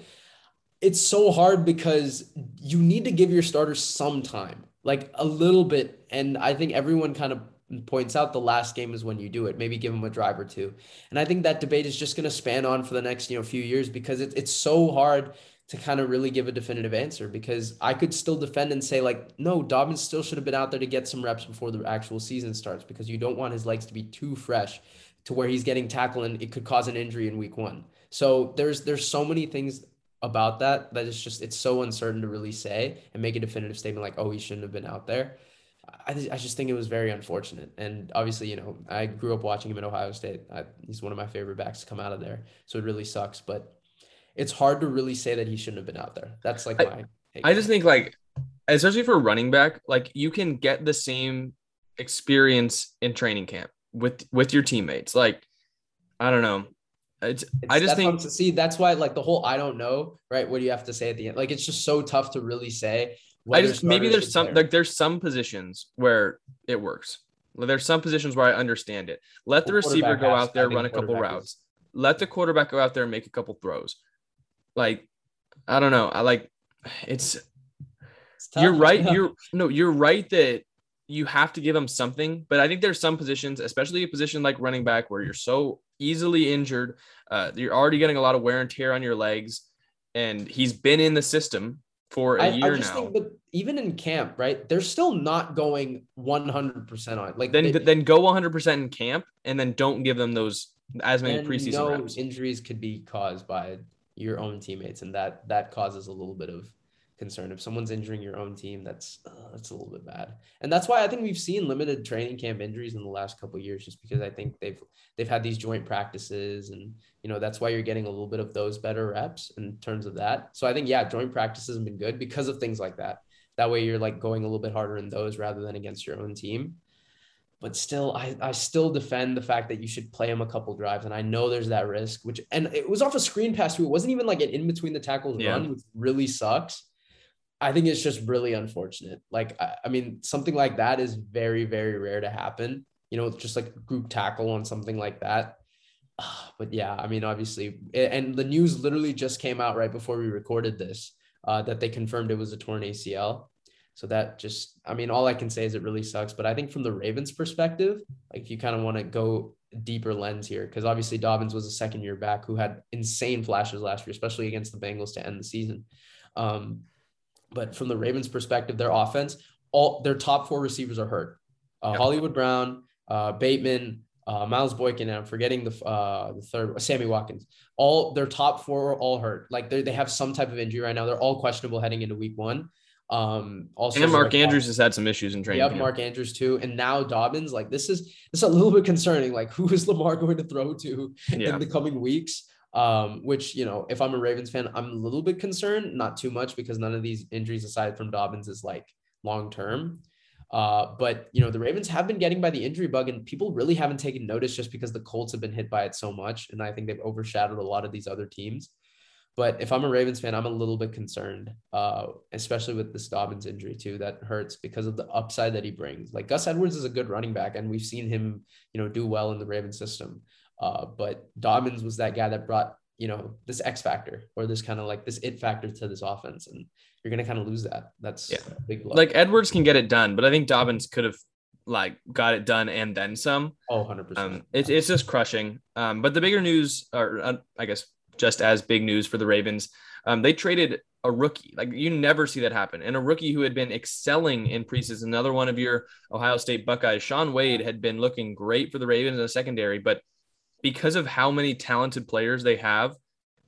it's so hard because you need to give your starters some time, like a little bit, and I think everyone kind of points out the last game is when you do it. Maybe give them a drive or two. And I think that debate is just going to span on for the next, you know, few years because it, it's so hard to kind of really give a definitive answer because I could still defend and say like, no, Dobbins still should have been out there to get some reps before the actual season starts because you don't want his legs to be too fresh to where he's getting tackled and it could cause an injury in week one. So there's there's so many things about that that it's just it's so uncertain to really say and make a definitive statement like, oh, he shouldn't have been out there. I, I just think it was very unfortunate. And obviously, you know, I grew up watching him at Ohio State. I, he's one of my favorite backs to come out of there. So it really sucks. But it's hard to really say that he shouldn't have been out there. That's like my. I, I just think like, especially for running back, like you can get the same experience in training camp with with your teammates. Like, I don't know. It's, it's I just think to see that's why like the whole I don't know right. What do you have to say at the end? Like it's just so tough to really say I just maybe there's some like there's some positions where it works. There's some positions where I understand it. Let the, the receiver go out there, run a couple routes. Is... Let the quarterback go out there and make a couple throws. Like, I don't know. I like it's. it's you're right. You're no. You're right that you have to give them something. But I think there's some positions, especially a position like running back, where you're so easily injured. Uh, you're already getting a lot of wear and tear on your legs, and he's been in the system for a I, year I just now. Think, but even in camp, right? They're still not going 100% on. Like then, they, then go 100% in camp, and then don't give them those as many preseason no reps. Injuries could be caused by your own teammates, and that that causes a little bit of concern. If someone's injuring your own team, that's uh, that's a little bit bad. And that's why I think we've seen limited training camp injuries in the last couple years, just because I think they've they've had these joint practices, and you know that's why you're getting a little bit of those better reps in terms of that. So I think yeah, joint practices have been good because of things like that. That way you're like going a little bit harder in those rather than against your own team. But still, I, I still defend the fact that you should play him a couple drives. And I know there's that risk, which and it was off a screen pass too. It wasn't even like an in between the tackles yeah. run, which really sucks. I think it's just really unfortunate. Like, I, I, mean, something like that is very, very rare to happen. You know, just like group tackle on something like that. But yeah, I mean, obviously, and the news literally just came out right before we recorded this uh, that they confirmed it was a torn ACL. So that just, I mean, all I can say is it really sucks. But I think from the Ravens' perspective, like if you kind of want to go deeper lens here, because obviously Dobbins was a second year back who had insane flashes last year, especially against the Bengals to end the season. Um, but from the Ravens' perspective, their offense, all their top four receivers are hurt. Uh, yep. Hollywood Brown, uh, Bateman, uh, Miles Boykin, and I'm forgetting the uh, the third, Sammy Watkins. All their top four are all hurt. Like they have some type of injury right now. They're all questionable heading into Week One. Um, also, and Mark Andrews has had some issues in training. Yep, Mark Andrews too, and now Dobbins. Like this is this is a little bit concerning. Like who is Lamar going to throw to yeah. in the coming weeks? um, which you know, if I'm a Ravens fan, I'm a little bit concerned, not too much because none of these injuries aside from Dobbins is like long term. Uh, but you know, the Ravens have been getting by the injury bug, and people really haven't taken notice just because the Colts have been hit by it so much, and I think they've overshadowed a lot of these other teams. But if I'm a Ravens fan, I'm a little bit concerned, uh, especially with this Dobbins injury too. That hurts because of the upside that he brings. Like Gus Edwards is a good running back, and we've seen him, you know, do well in the Ravens system. Uh, but Dobbins was that guy that brought, you know, this X factor or this kind of like this it factor to this offense. And you're going to kind of lose that. That's yeah. big blow. Like Edwards can get it done, but I think Dobbins could have like got it done and then some. Oh, 100%. Um, it's, it's just crushing. Um, but the bigger news, or uh, I guess just as big news for the Ravens, um, they traded a rookie. Like you never see that happen. And a rookie who had been excelling in preseason, another one of your Ohio State Buckeyes, Shaun Wade, had been looking great for the Ravens in the secondary, but because of how many talented players they have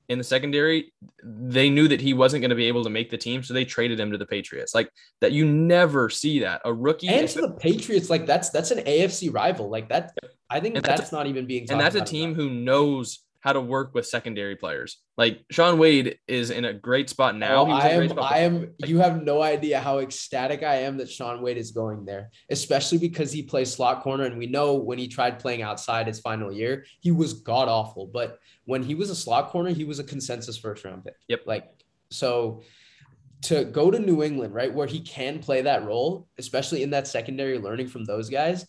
in the secondary, they knew that he wasn't going to be able to make the team, so they traded him to the Patriots. Like that, you never see that a rookie and to the Patriots. Like that's that's an AFC rival. Like that, I think that's, that's, not even being. and that's a team about. who knows how to work with secondary players. Like Shaun Wade is in a great spot now. Oh, I am. I am. You have no idea how ecstatic I am that Shaun Wade is going there, especially because he plays slot corner, and we know when he tried playing outside his final year, he was god awful. But when he was a slot corner, he was a consensus first round pick. Yep. Like so. To go to New England, right, where he can play that role, especially in that secondary learning from those guys,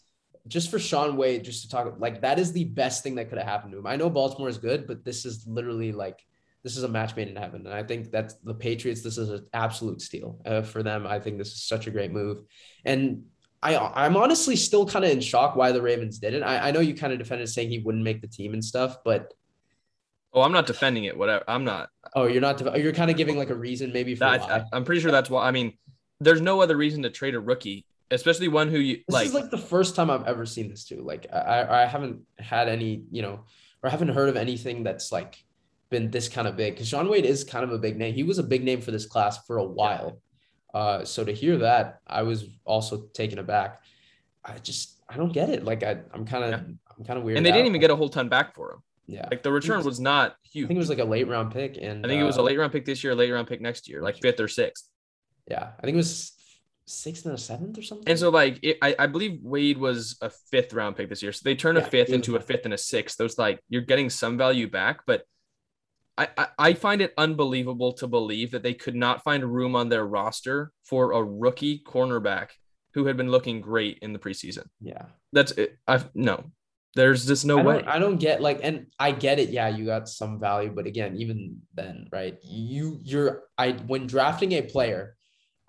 just for Shaun Wade, just to talk like that is the best thing that could have happened to him. I know Baltimore is good, but this is literally like this is a match made in heaven, and I think that's the Patriots. This is an absolute steal uh, for them. I think this is such a great move, and I I'm honestly still kind of in shock why the Ravens did it. I, I know you kind of defended saying he wouldn't make the team and stuff, but oh, I'm not defending it. Whatever, I'm not. Oh, you're not. Def- you're kind of giving like a reason maybe for that, why. I'm pretty sure that's why. I mean, there's no other reason to trade a rookie especially one who you this like. is like the first time I've ever seen this too. Like I, I haven't had any, you know, or I haven't heard of anything that's like been this kind of big. Because Shaun Wade is kind of a big name. He was a big name for this class for a while. Uh, so to hear that, I was also taken aback. I just I don't get it. Like I, I'm kind of Yeah. I'm kind of weird. and they didn't even get a whole ton back for him. yeah. Like the return was not huge. I think it was like a late round pick, and I think it was a uh, late round pick this year, a late round pick next year, like fifth or sixth. Yeah, I think it was sixth and a seventh or something. And so, like, it, I, I believe Wade was a fifth round pick this year. So they turn a fifth into a fifth. fifth and a sixth. Those, like, you're getting some value back. But I, I, I find it unbelievable to believe that they could not find room on their roster for a rookie cornerback who had been looking great in the preseason. yeah, That's it. I've no, there's just no I way. I don't get like, and I get it. Yeah, you got some value, but again, even then, right? You, you're, I when drafting a player,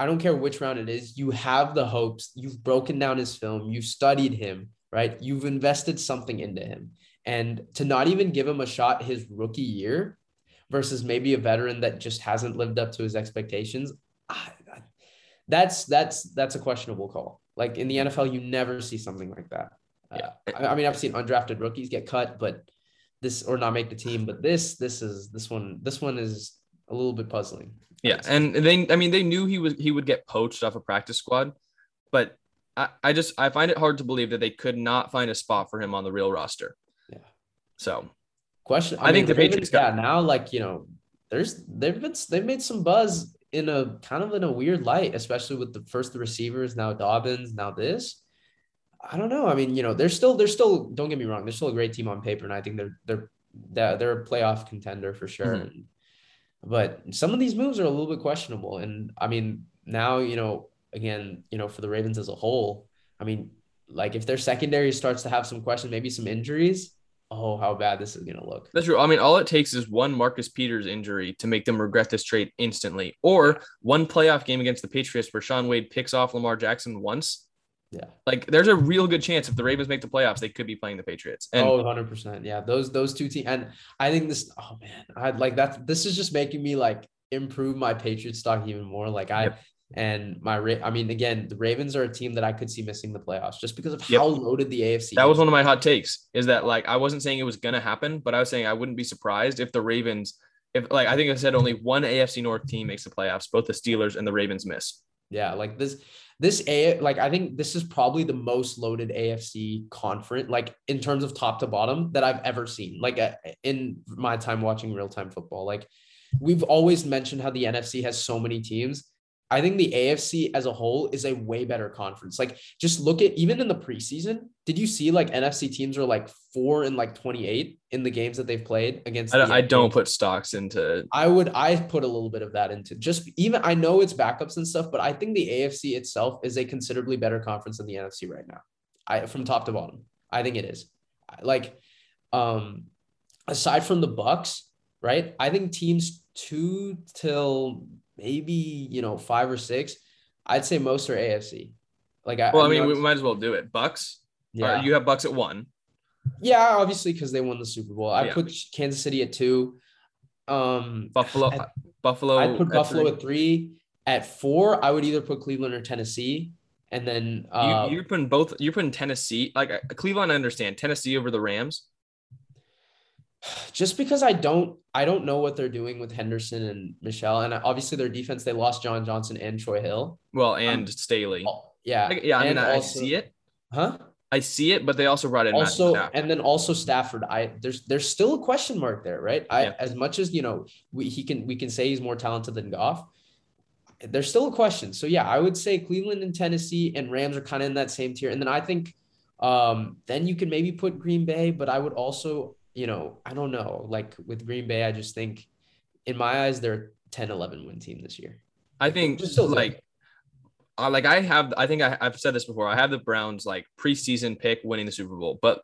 I don't care which round it is. You have the hopes. You've broken down his film. You've studied him, right? You've invested something into him, and to not even give him a shot his rookie year, versus maybe a veteran that just hasn't lived up to his expectations. I, I, that's that's that's a questionable call. Like in the NFL, you never see something like that. Yeah. Uh, I, I mean, I've seen undrafted rookies get cut, but this or not make the team. But this, this is this one. This one is a little bit puzzling. Yeah, and they I mean they knew he was he would get poached off a practice squad, but I, I just I find it hard to believe that they could not find a spot for him on the real roster. Yeah. So Question. I think the Patriots got- now like you know, there's they've been they've made some buzz in a kind of in a weird light, especially with the first the receivers, now Dobbins, now this. I don't know. I mean, you know, they're still they're still don't get me wrong, they're still a great team on paper, and I think they're they're they're, they're a playoff contender for sure. Mhm. But some of these moves are a little bit questionable, and I mean, now you know, again, you know, for the Ravens as a whole, I mean, like if their secondary starts to have some questions, maybe some injuries. Oh, how bad this is gonna look. that's true. I mean, all it takes is one Marcus Peters injury to make them regret this trade instantly, or one playoff game against the Patriots where Shaun Wade picks off Lamar Jackson once. Yeah. Like there's a real good chance if the Ravens make the playoffs, they could be playing the Patriots. And oh, 100%. Yeah. Those those two teams and I think this oh man, I'd like that this is just making me like improve my Patriots stock even more like I Yep. and my I mean again, the Ravens are a team that I could see missing the playoffs just because of Yep. how loaded the AFC that was one of my hot takes is that like I wasn't saying it was gonna happen, but I was saying I wouldn't be surprised if the Ravens, if like I think I said only one AFC North team makes the playoffs, both the Steelers and the Ravens miss. Yeah, like this this a like I think this is probably the most loaded AFC conference like in terms of top to bottom that I've ever seen. Like uh, in my time watching real-time football. Like we've always mentioned how the NFC has so many teams. I think the AFC as a whole is a way better conference. Like just look at even in the preseason, did you see like NFC teams are like 4 and like 28 in the games that they've played against I don't, I don't put stocks into I would I put a little bit of that into just even I know it's backups and stuff, but I think the AFC itself is a considerably better conference than the NFC right now. I from top to bottom. I think it is. Like um aside from the Bucks, right? I think teams 2 till maybe, you know, 5 or 6, I'd say most are AFC. Like I well, I you mean, we might as well do it. Bucks. yeah. Yeah. you have Bucks at one. yeah, obviously cuz they won the Super Bowl. I Yeah. put Kansas City at 2. Um Buffalo. I- Buffalo. I'd put at Buffalo three. at three. At four, I would either put Cleveland or Tennessee. And then uh, you, you're putting both. You're putting Tennessee. Like uh, Cleveland, I understand Tennessee over the Rams. Just because I don't I don't know what they're doing with Henderson and Michel. And obviously their defense, they lost John Johnson and Troy Hill. Well, and Staley. Oh, yeah. Like, yeah, I mean, And I see it. Huh? I see it, but they also brought in also, and then also Stafford. I there's there's still a question mark there, right? I yeah. as much as you know we he can we can say he's more talented than Goff. There's still a question. So yeah, I would say Cleveland and Tennessee and Rams are kind of in that same tier. And then I think um, then you can maybe put Green Bay, but I would also, you know, I don't know. Like with Green Bay, I just think in my eyes they're 10 11 win team this year. I think just so like uh, like I have, I think I, have said this before. I have the Browns like preseason pick winning the Super Bowl, but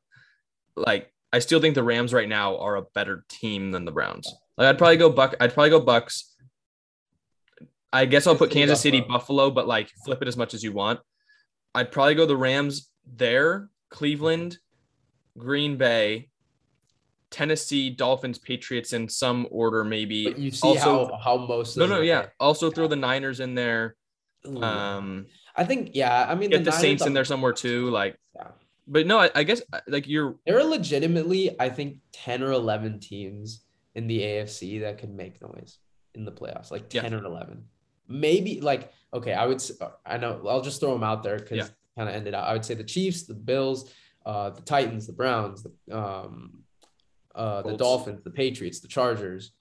like I still think the Rams right now are a better team than the Browns. Like I'd probably go Buck. I'd probably go Bucks. I guess I'll put Kansas City, Buffalo, but like flip it as much as you want. I'd probably go the Rams there, Cleveland, Green Bay, Tennessee, Dolphins, Patriots in some order, maybe. But you see also, how how most no no yeah. Also throw the Niners in there. Um, I think yeah. I mean, get the, the Saints in there somewhere too. Like, yeah. but no, I, I guess like you're. There are legitimately, I think, ten or eleven teams in the AFC that can make noise in the playoffs, like ten yeah. or eleven. Maybe like okay, I would. I know I'll just throw them out there because yeah. kind of ended out. I would say the Chiefs, the Bills, uh, the Titans, the Browns, the um, uh, the Dolphins, the Patriots, the Chargers,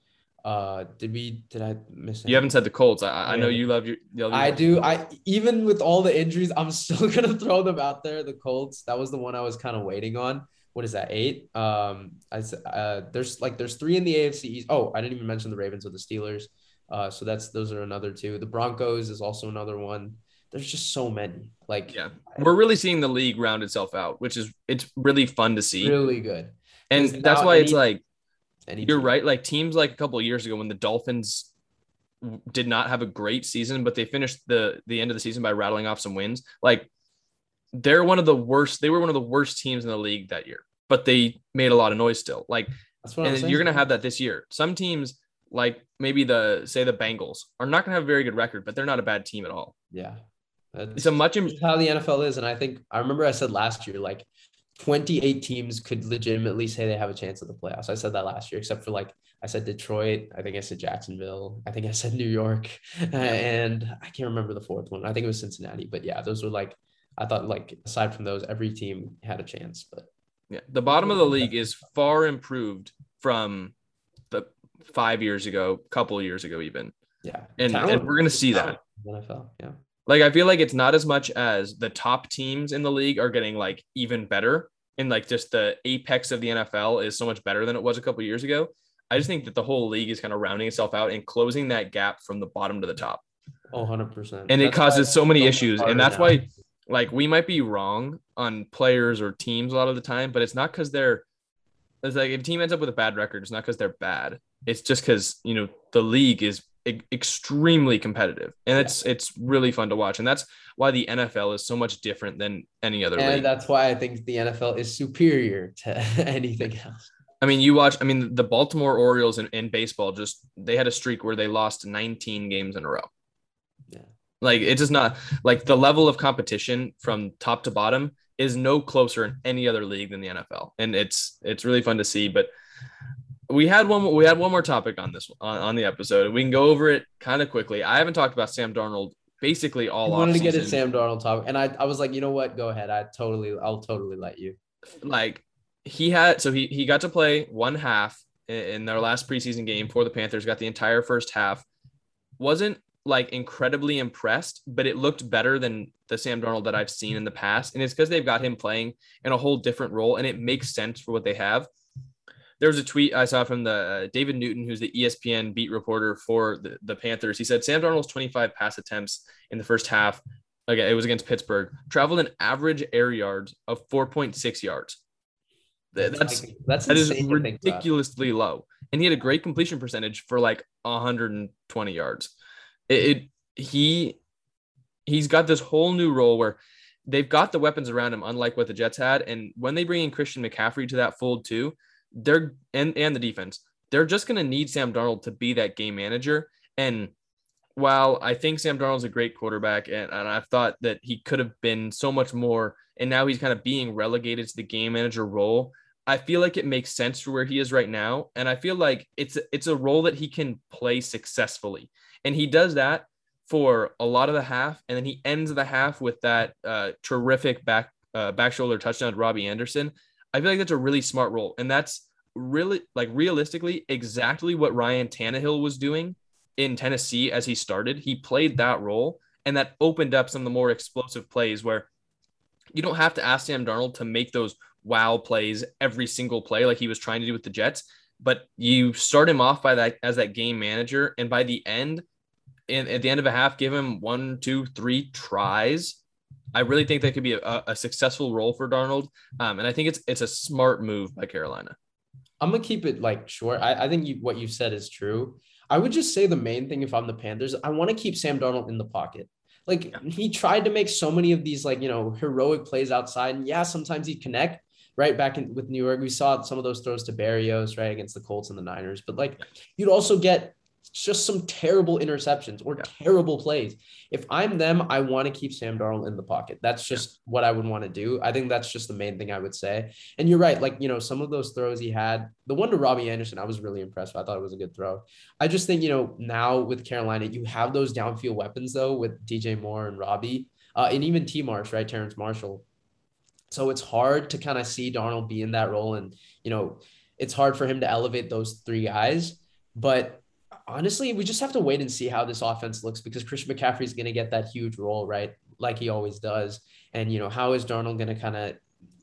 uh, did we? Did I miss? Anything? You haven't said the Colts. I, I know you love your. You love your I do. I even with all the injuries, I'm still gonna throw them out there. The Colts. That was the one I was kind of waiting on. What is that? Eight. Um, I uh, there's like there's three in the AFC East. Oh, I didn't even mention the Ravens or the Steelers. Uh, so that's those are another two. The Broncos is also another one. There's just so many. Like yeah, we're really seeing the league round itself out, which is it's really fun to see. Really good. And that's why any, it's like You're right. Like teams like a couple of years ago when the Dolphins did not have a great season, but they finished the the end of the season by rattling off some wins. Like they're one of the worst. They were one of the worst teams in the league that year, but they made a lot of noise still. Like, and you're gonna have that this year. Some teams, like maybe the say the Bengals, are not gonna have a very good record, but they're not a bad team at all. Yeah, That's it's a much Im- how the NFL is, and I think I remember I said last year, like 28 teams could legitimately say they have a chance at the playoffs. I said that last year, except for like I said Detroit, I think I said Jacksonville, I think I said New York, and I can't remember the fourth one. I think it was Cincinnati, but yeah, those were like I thought like aside from those, every team had a chance. But yeah, the bottom of the league is far improved from the five years ago, couple years ago, even. Yeah, and, and we're gonna see that NFL. Yeah. Like I feel like it's not as much as the top teams in the league are getting like even better and like just the apex of the NFL is so much better than it was a couple years ago. I just think that the whole league is kind of rounding itself out and closing that gap from the bottom to the top. Oh, 100%. And that's it causes so many issues. And that's now. why like we might be wrong on players or teams a lot of the time, but it's not because they're it's like if a team ends up with a bad record, it's not because they're bad. It's just because you know the league is extremely competitive and it's yeah. it's really fun to watch and that's why the NFL is so much different than any other and league. that's why I think the NFL is superior to anything else. I mean, you watch, I mean, the Baltimore Orioles in, in baseball just they had a streak where they lost 19 games in a row. Yeah. Like it's just not like the level of competition from top to bottom is no closer in any other league than the NFL. And it's it's really fun to see. But we had one we had one more topic on this on, on the episode. We can go over it kind of quickly. I haven't talked about Sam Darnold basically all. I wanted to get a Sam Darnold topic, and I, I was like, you know what? Go ahead. I totally, I'll totally let you. Like he had, so he he got to play one half in their last preseason game for the Panthers. Got the entire first half. Wasn't like incredibly impressed, but it looked better than the Sam Darnold that I've seen in the past, and it's because they've got him playing in a whole different role, and it makes sense for what they have there was a tweet I saw from the uh, David Newton, who's the ESPN beat reporter for the, the Panthers. He said Sam Darnold's 25 pass attempts in the first half. Again, it was against Pittsburgh. Traveled an average air yards of 4.6 yards. That's that's, that's that is ridiculously low, and he had a great completion percentage for like 120 yards. It, it he he's got this whole new role where they've got the weapons around him, unlike what the Jets had. And when they bring in Christian McCaffrey to that fold too, they're and and the defense, they're just going to need Sam Darnold to be that game manager. And while I think Sam Darnold's a great quarterback, and, and I've thought that he could have been so much more, and now he's kind of being relegated to the game manager role. I feel like it makes sense for where he is right now, and I feel like it's it's a role that he can play successfully, and he does that for a lot of the half, and then he ends the half with that uh, terrific back uh, back shoulder touchdown to Robbie Anderson. I feel like that's a really smart role, and that's really like realistically exactly what Ryan Tannehill was doing in Tennessee as he started. He played that role, and that opened up some of the more explosive plays where you don't have to ask Sam Darnold to make those wow plays every single play like he was trying to do with the Jets, but you start him off by that as that game manager, and by the end, and at the end of a half, give him one, two, three tries. I really think that could be a, a successful role for Darnold, um, and I think it's it's a smart move by Carolina. I'm gonna keep it like short. I, I think you, what you've said is true. I would just say the main thing if I'm the Panthers, I want to keep Sam Darnold in the pocket. Like yeah. he tried to make so many of these like you know heroic plays outside, and yeah, sometimes he'd connect. Right back in with New York, we saw some of those throws to Berrios right against the Colts and the Niners. But like you'd also get just some terrible interceptions or yeah. terrible plays. If I'm them, I want to keep Sam Darnold in the pocket. That's just yeah. what I would want to do. I think that's just the main thing I would say. And you're right. Like, you know, some of those throws he had, the one to Robbie Anderson, I was really impressed. With. I thought it was a good throw. I just think, you know, now with Carolina, you have those downfield weapons though with DJ Moore and Robbie, uh, and even T Marsh, right? Terrence Marshall. So it's hard to kind of see Darnold be in that role. And, you know, it's hard for him to elevate those three guys. But honestly, we just have to wait and see how this offense looks because Christian McCaffrey is going to get that huge role, right? Like he always does. And, you know, how is Darnold going to kind of,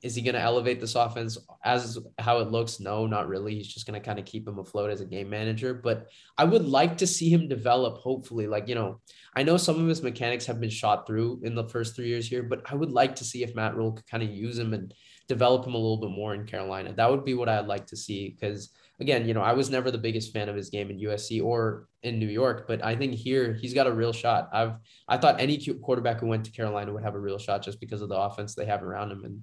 is he going to elevate this offense as how it looks? No, not really. He's just going to kind of keep him afloat as a game manager. But I would like to see him develop, hopefully. Like, you know, I know some of his mechanics have been shot through in the first three years here, but I would like to see if Matt Rhule could kind of use him and develop him a little bit more in Carolina. That would be what I'd like to see because – again, you know, I was never the biggest fan of his game in USC or in New York, but I think here he's got a real shot. I've I thought any quarterback who went to Carolina would have a real shot just because of the offense they have around him. And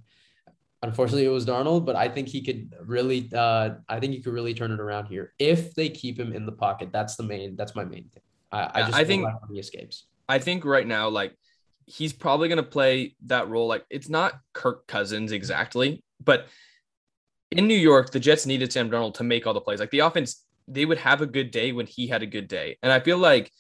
unfortunately, it was Darnold, but I think he could really, uh, I think he could really turn it around here if they keep him in the pocket. That's the main. That's my main thing. I, I just I think he escapes. I think right now, like he's probably going to play that role. Like it's not Kirk Cousins exactly, but in New York, the Jets needed Sam Darnold to make all the plays. Like the offense, they would have a good day when he had a good day. And I feel like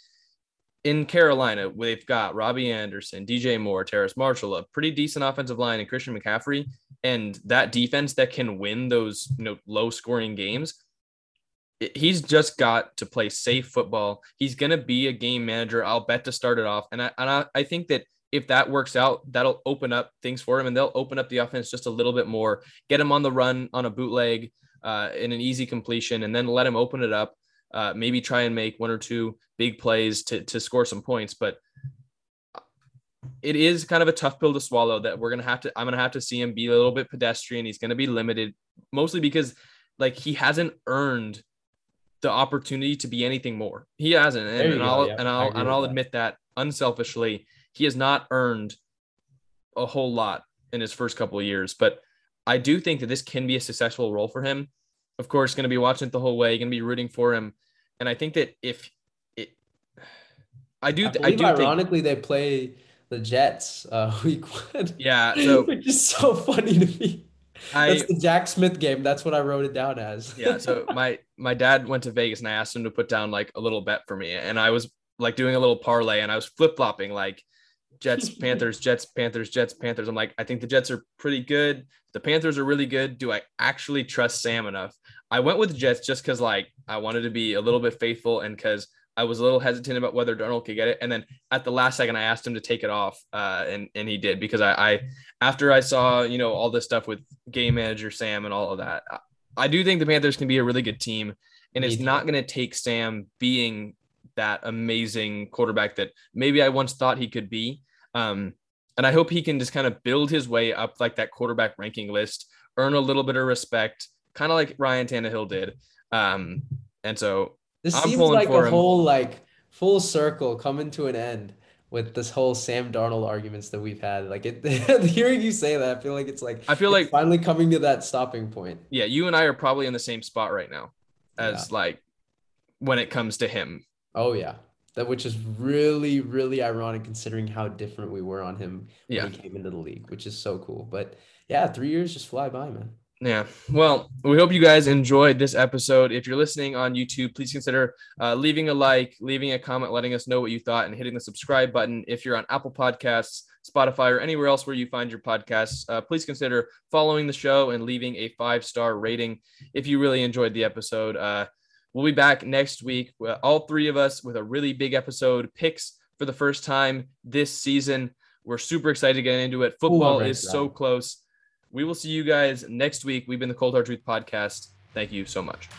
in Carolina, they've got Robbie Anderson, DJ Moore, Terrace Marshall, a pretty decent offensive line, and Christian McCaffrey, and that defense that can win those you know low scoring games. He's just got to play safe football. He's gonna be a game manager. I'll bet to start it off, and I and I, I think that if that works out, that'll open up things for him and they'll open up the offense just a little bit more, get him on the run on a bootleg uh, in an easy completion, and then let him open it up. Uh, maybe try and make one or two big plays to, to score some points. But it is kind of a tough pill to swallow that we're going to have to, I'm going to have to see him be a little bit pedestrian. He's going to be limited mostly because like he hasn't earned the opportunity to be anything more. He hasn't. And, and I'll, yeah. and I'll, and I'll admit that unselfishly he has not earned a whole lot in his first couple of years, but I do think that this can be a successful role for him. Of course, going to be watching it the whole way, going to be rooting for him, and I think that if it, I do, I, I do. Ironically, think, they play the Jets uh, week one. Yeah, so which is so funny to me. I, That's the Jack Smith game. That's what I wrote it down as. yeah. So my my dad went to Vegas and I asked him to put down like a little bet for me, and I was like doing a little parlay, and I was flip flopping like Jets, Panthers, Jets, Panthers, Jets, Panthers. I'm like, I think the Jets are pretty good. The Panthers are really good. Do I actually trust Sam enough? I went with the Jets just because like I wanted to be a little bit faithful and because I was a little hesitant about whether Darnold could get it. And then at the last second, I asked him to take it off, uh, and and he did because I, I after I saw you know all this stuff with game manager Sam and all of that, I do think the Panthers can be a really good team, and it's not going to take Sam being that amazing quarterback that maybe I once thought he could be. Um, and I hope he can just kind of build his way up like that quarterback ranking list, earn a little bit of respect, kind of like Ryan Tannehill did. Um, and so this I'm seems like a him. whole like full circle coming to an end with this whole Sam Darnold arguments that we've had. Like it, hearing you say that, I feel like it's like I feel like finally coming to that stopping point. Yeah, you and I are probably in the same spot right now, as yeah. like when it comes to him. Oh yeah, that which is really really ironic considering how different we were on him yeah. when he came into the league, which is so cool. But yeah, three years just fly by, man. Yeah. Well, we hope you guys enjoyed this episode. If you're listening on YouTube, please consider uh, leaving a like, leaving a comment, letting us know what you thought, and hitting the subscribe button. If you're on Apple Podcasts, Spotify, or anywhere else where you find your podcasts, uh, please consider following the show and leaving a five star rating if you really enjoyed the episode. Uh, we'll be back next week, all three of us, with a really big episode picks for the first time this season. We're super excited to get into it. Football Ooh, is so close. We will see you guys next week. We've been the Cold Hard Truth podcast. Thank you so much.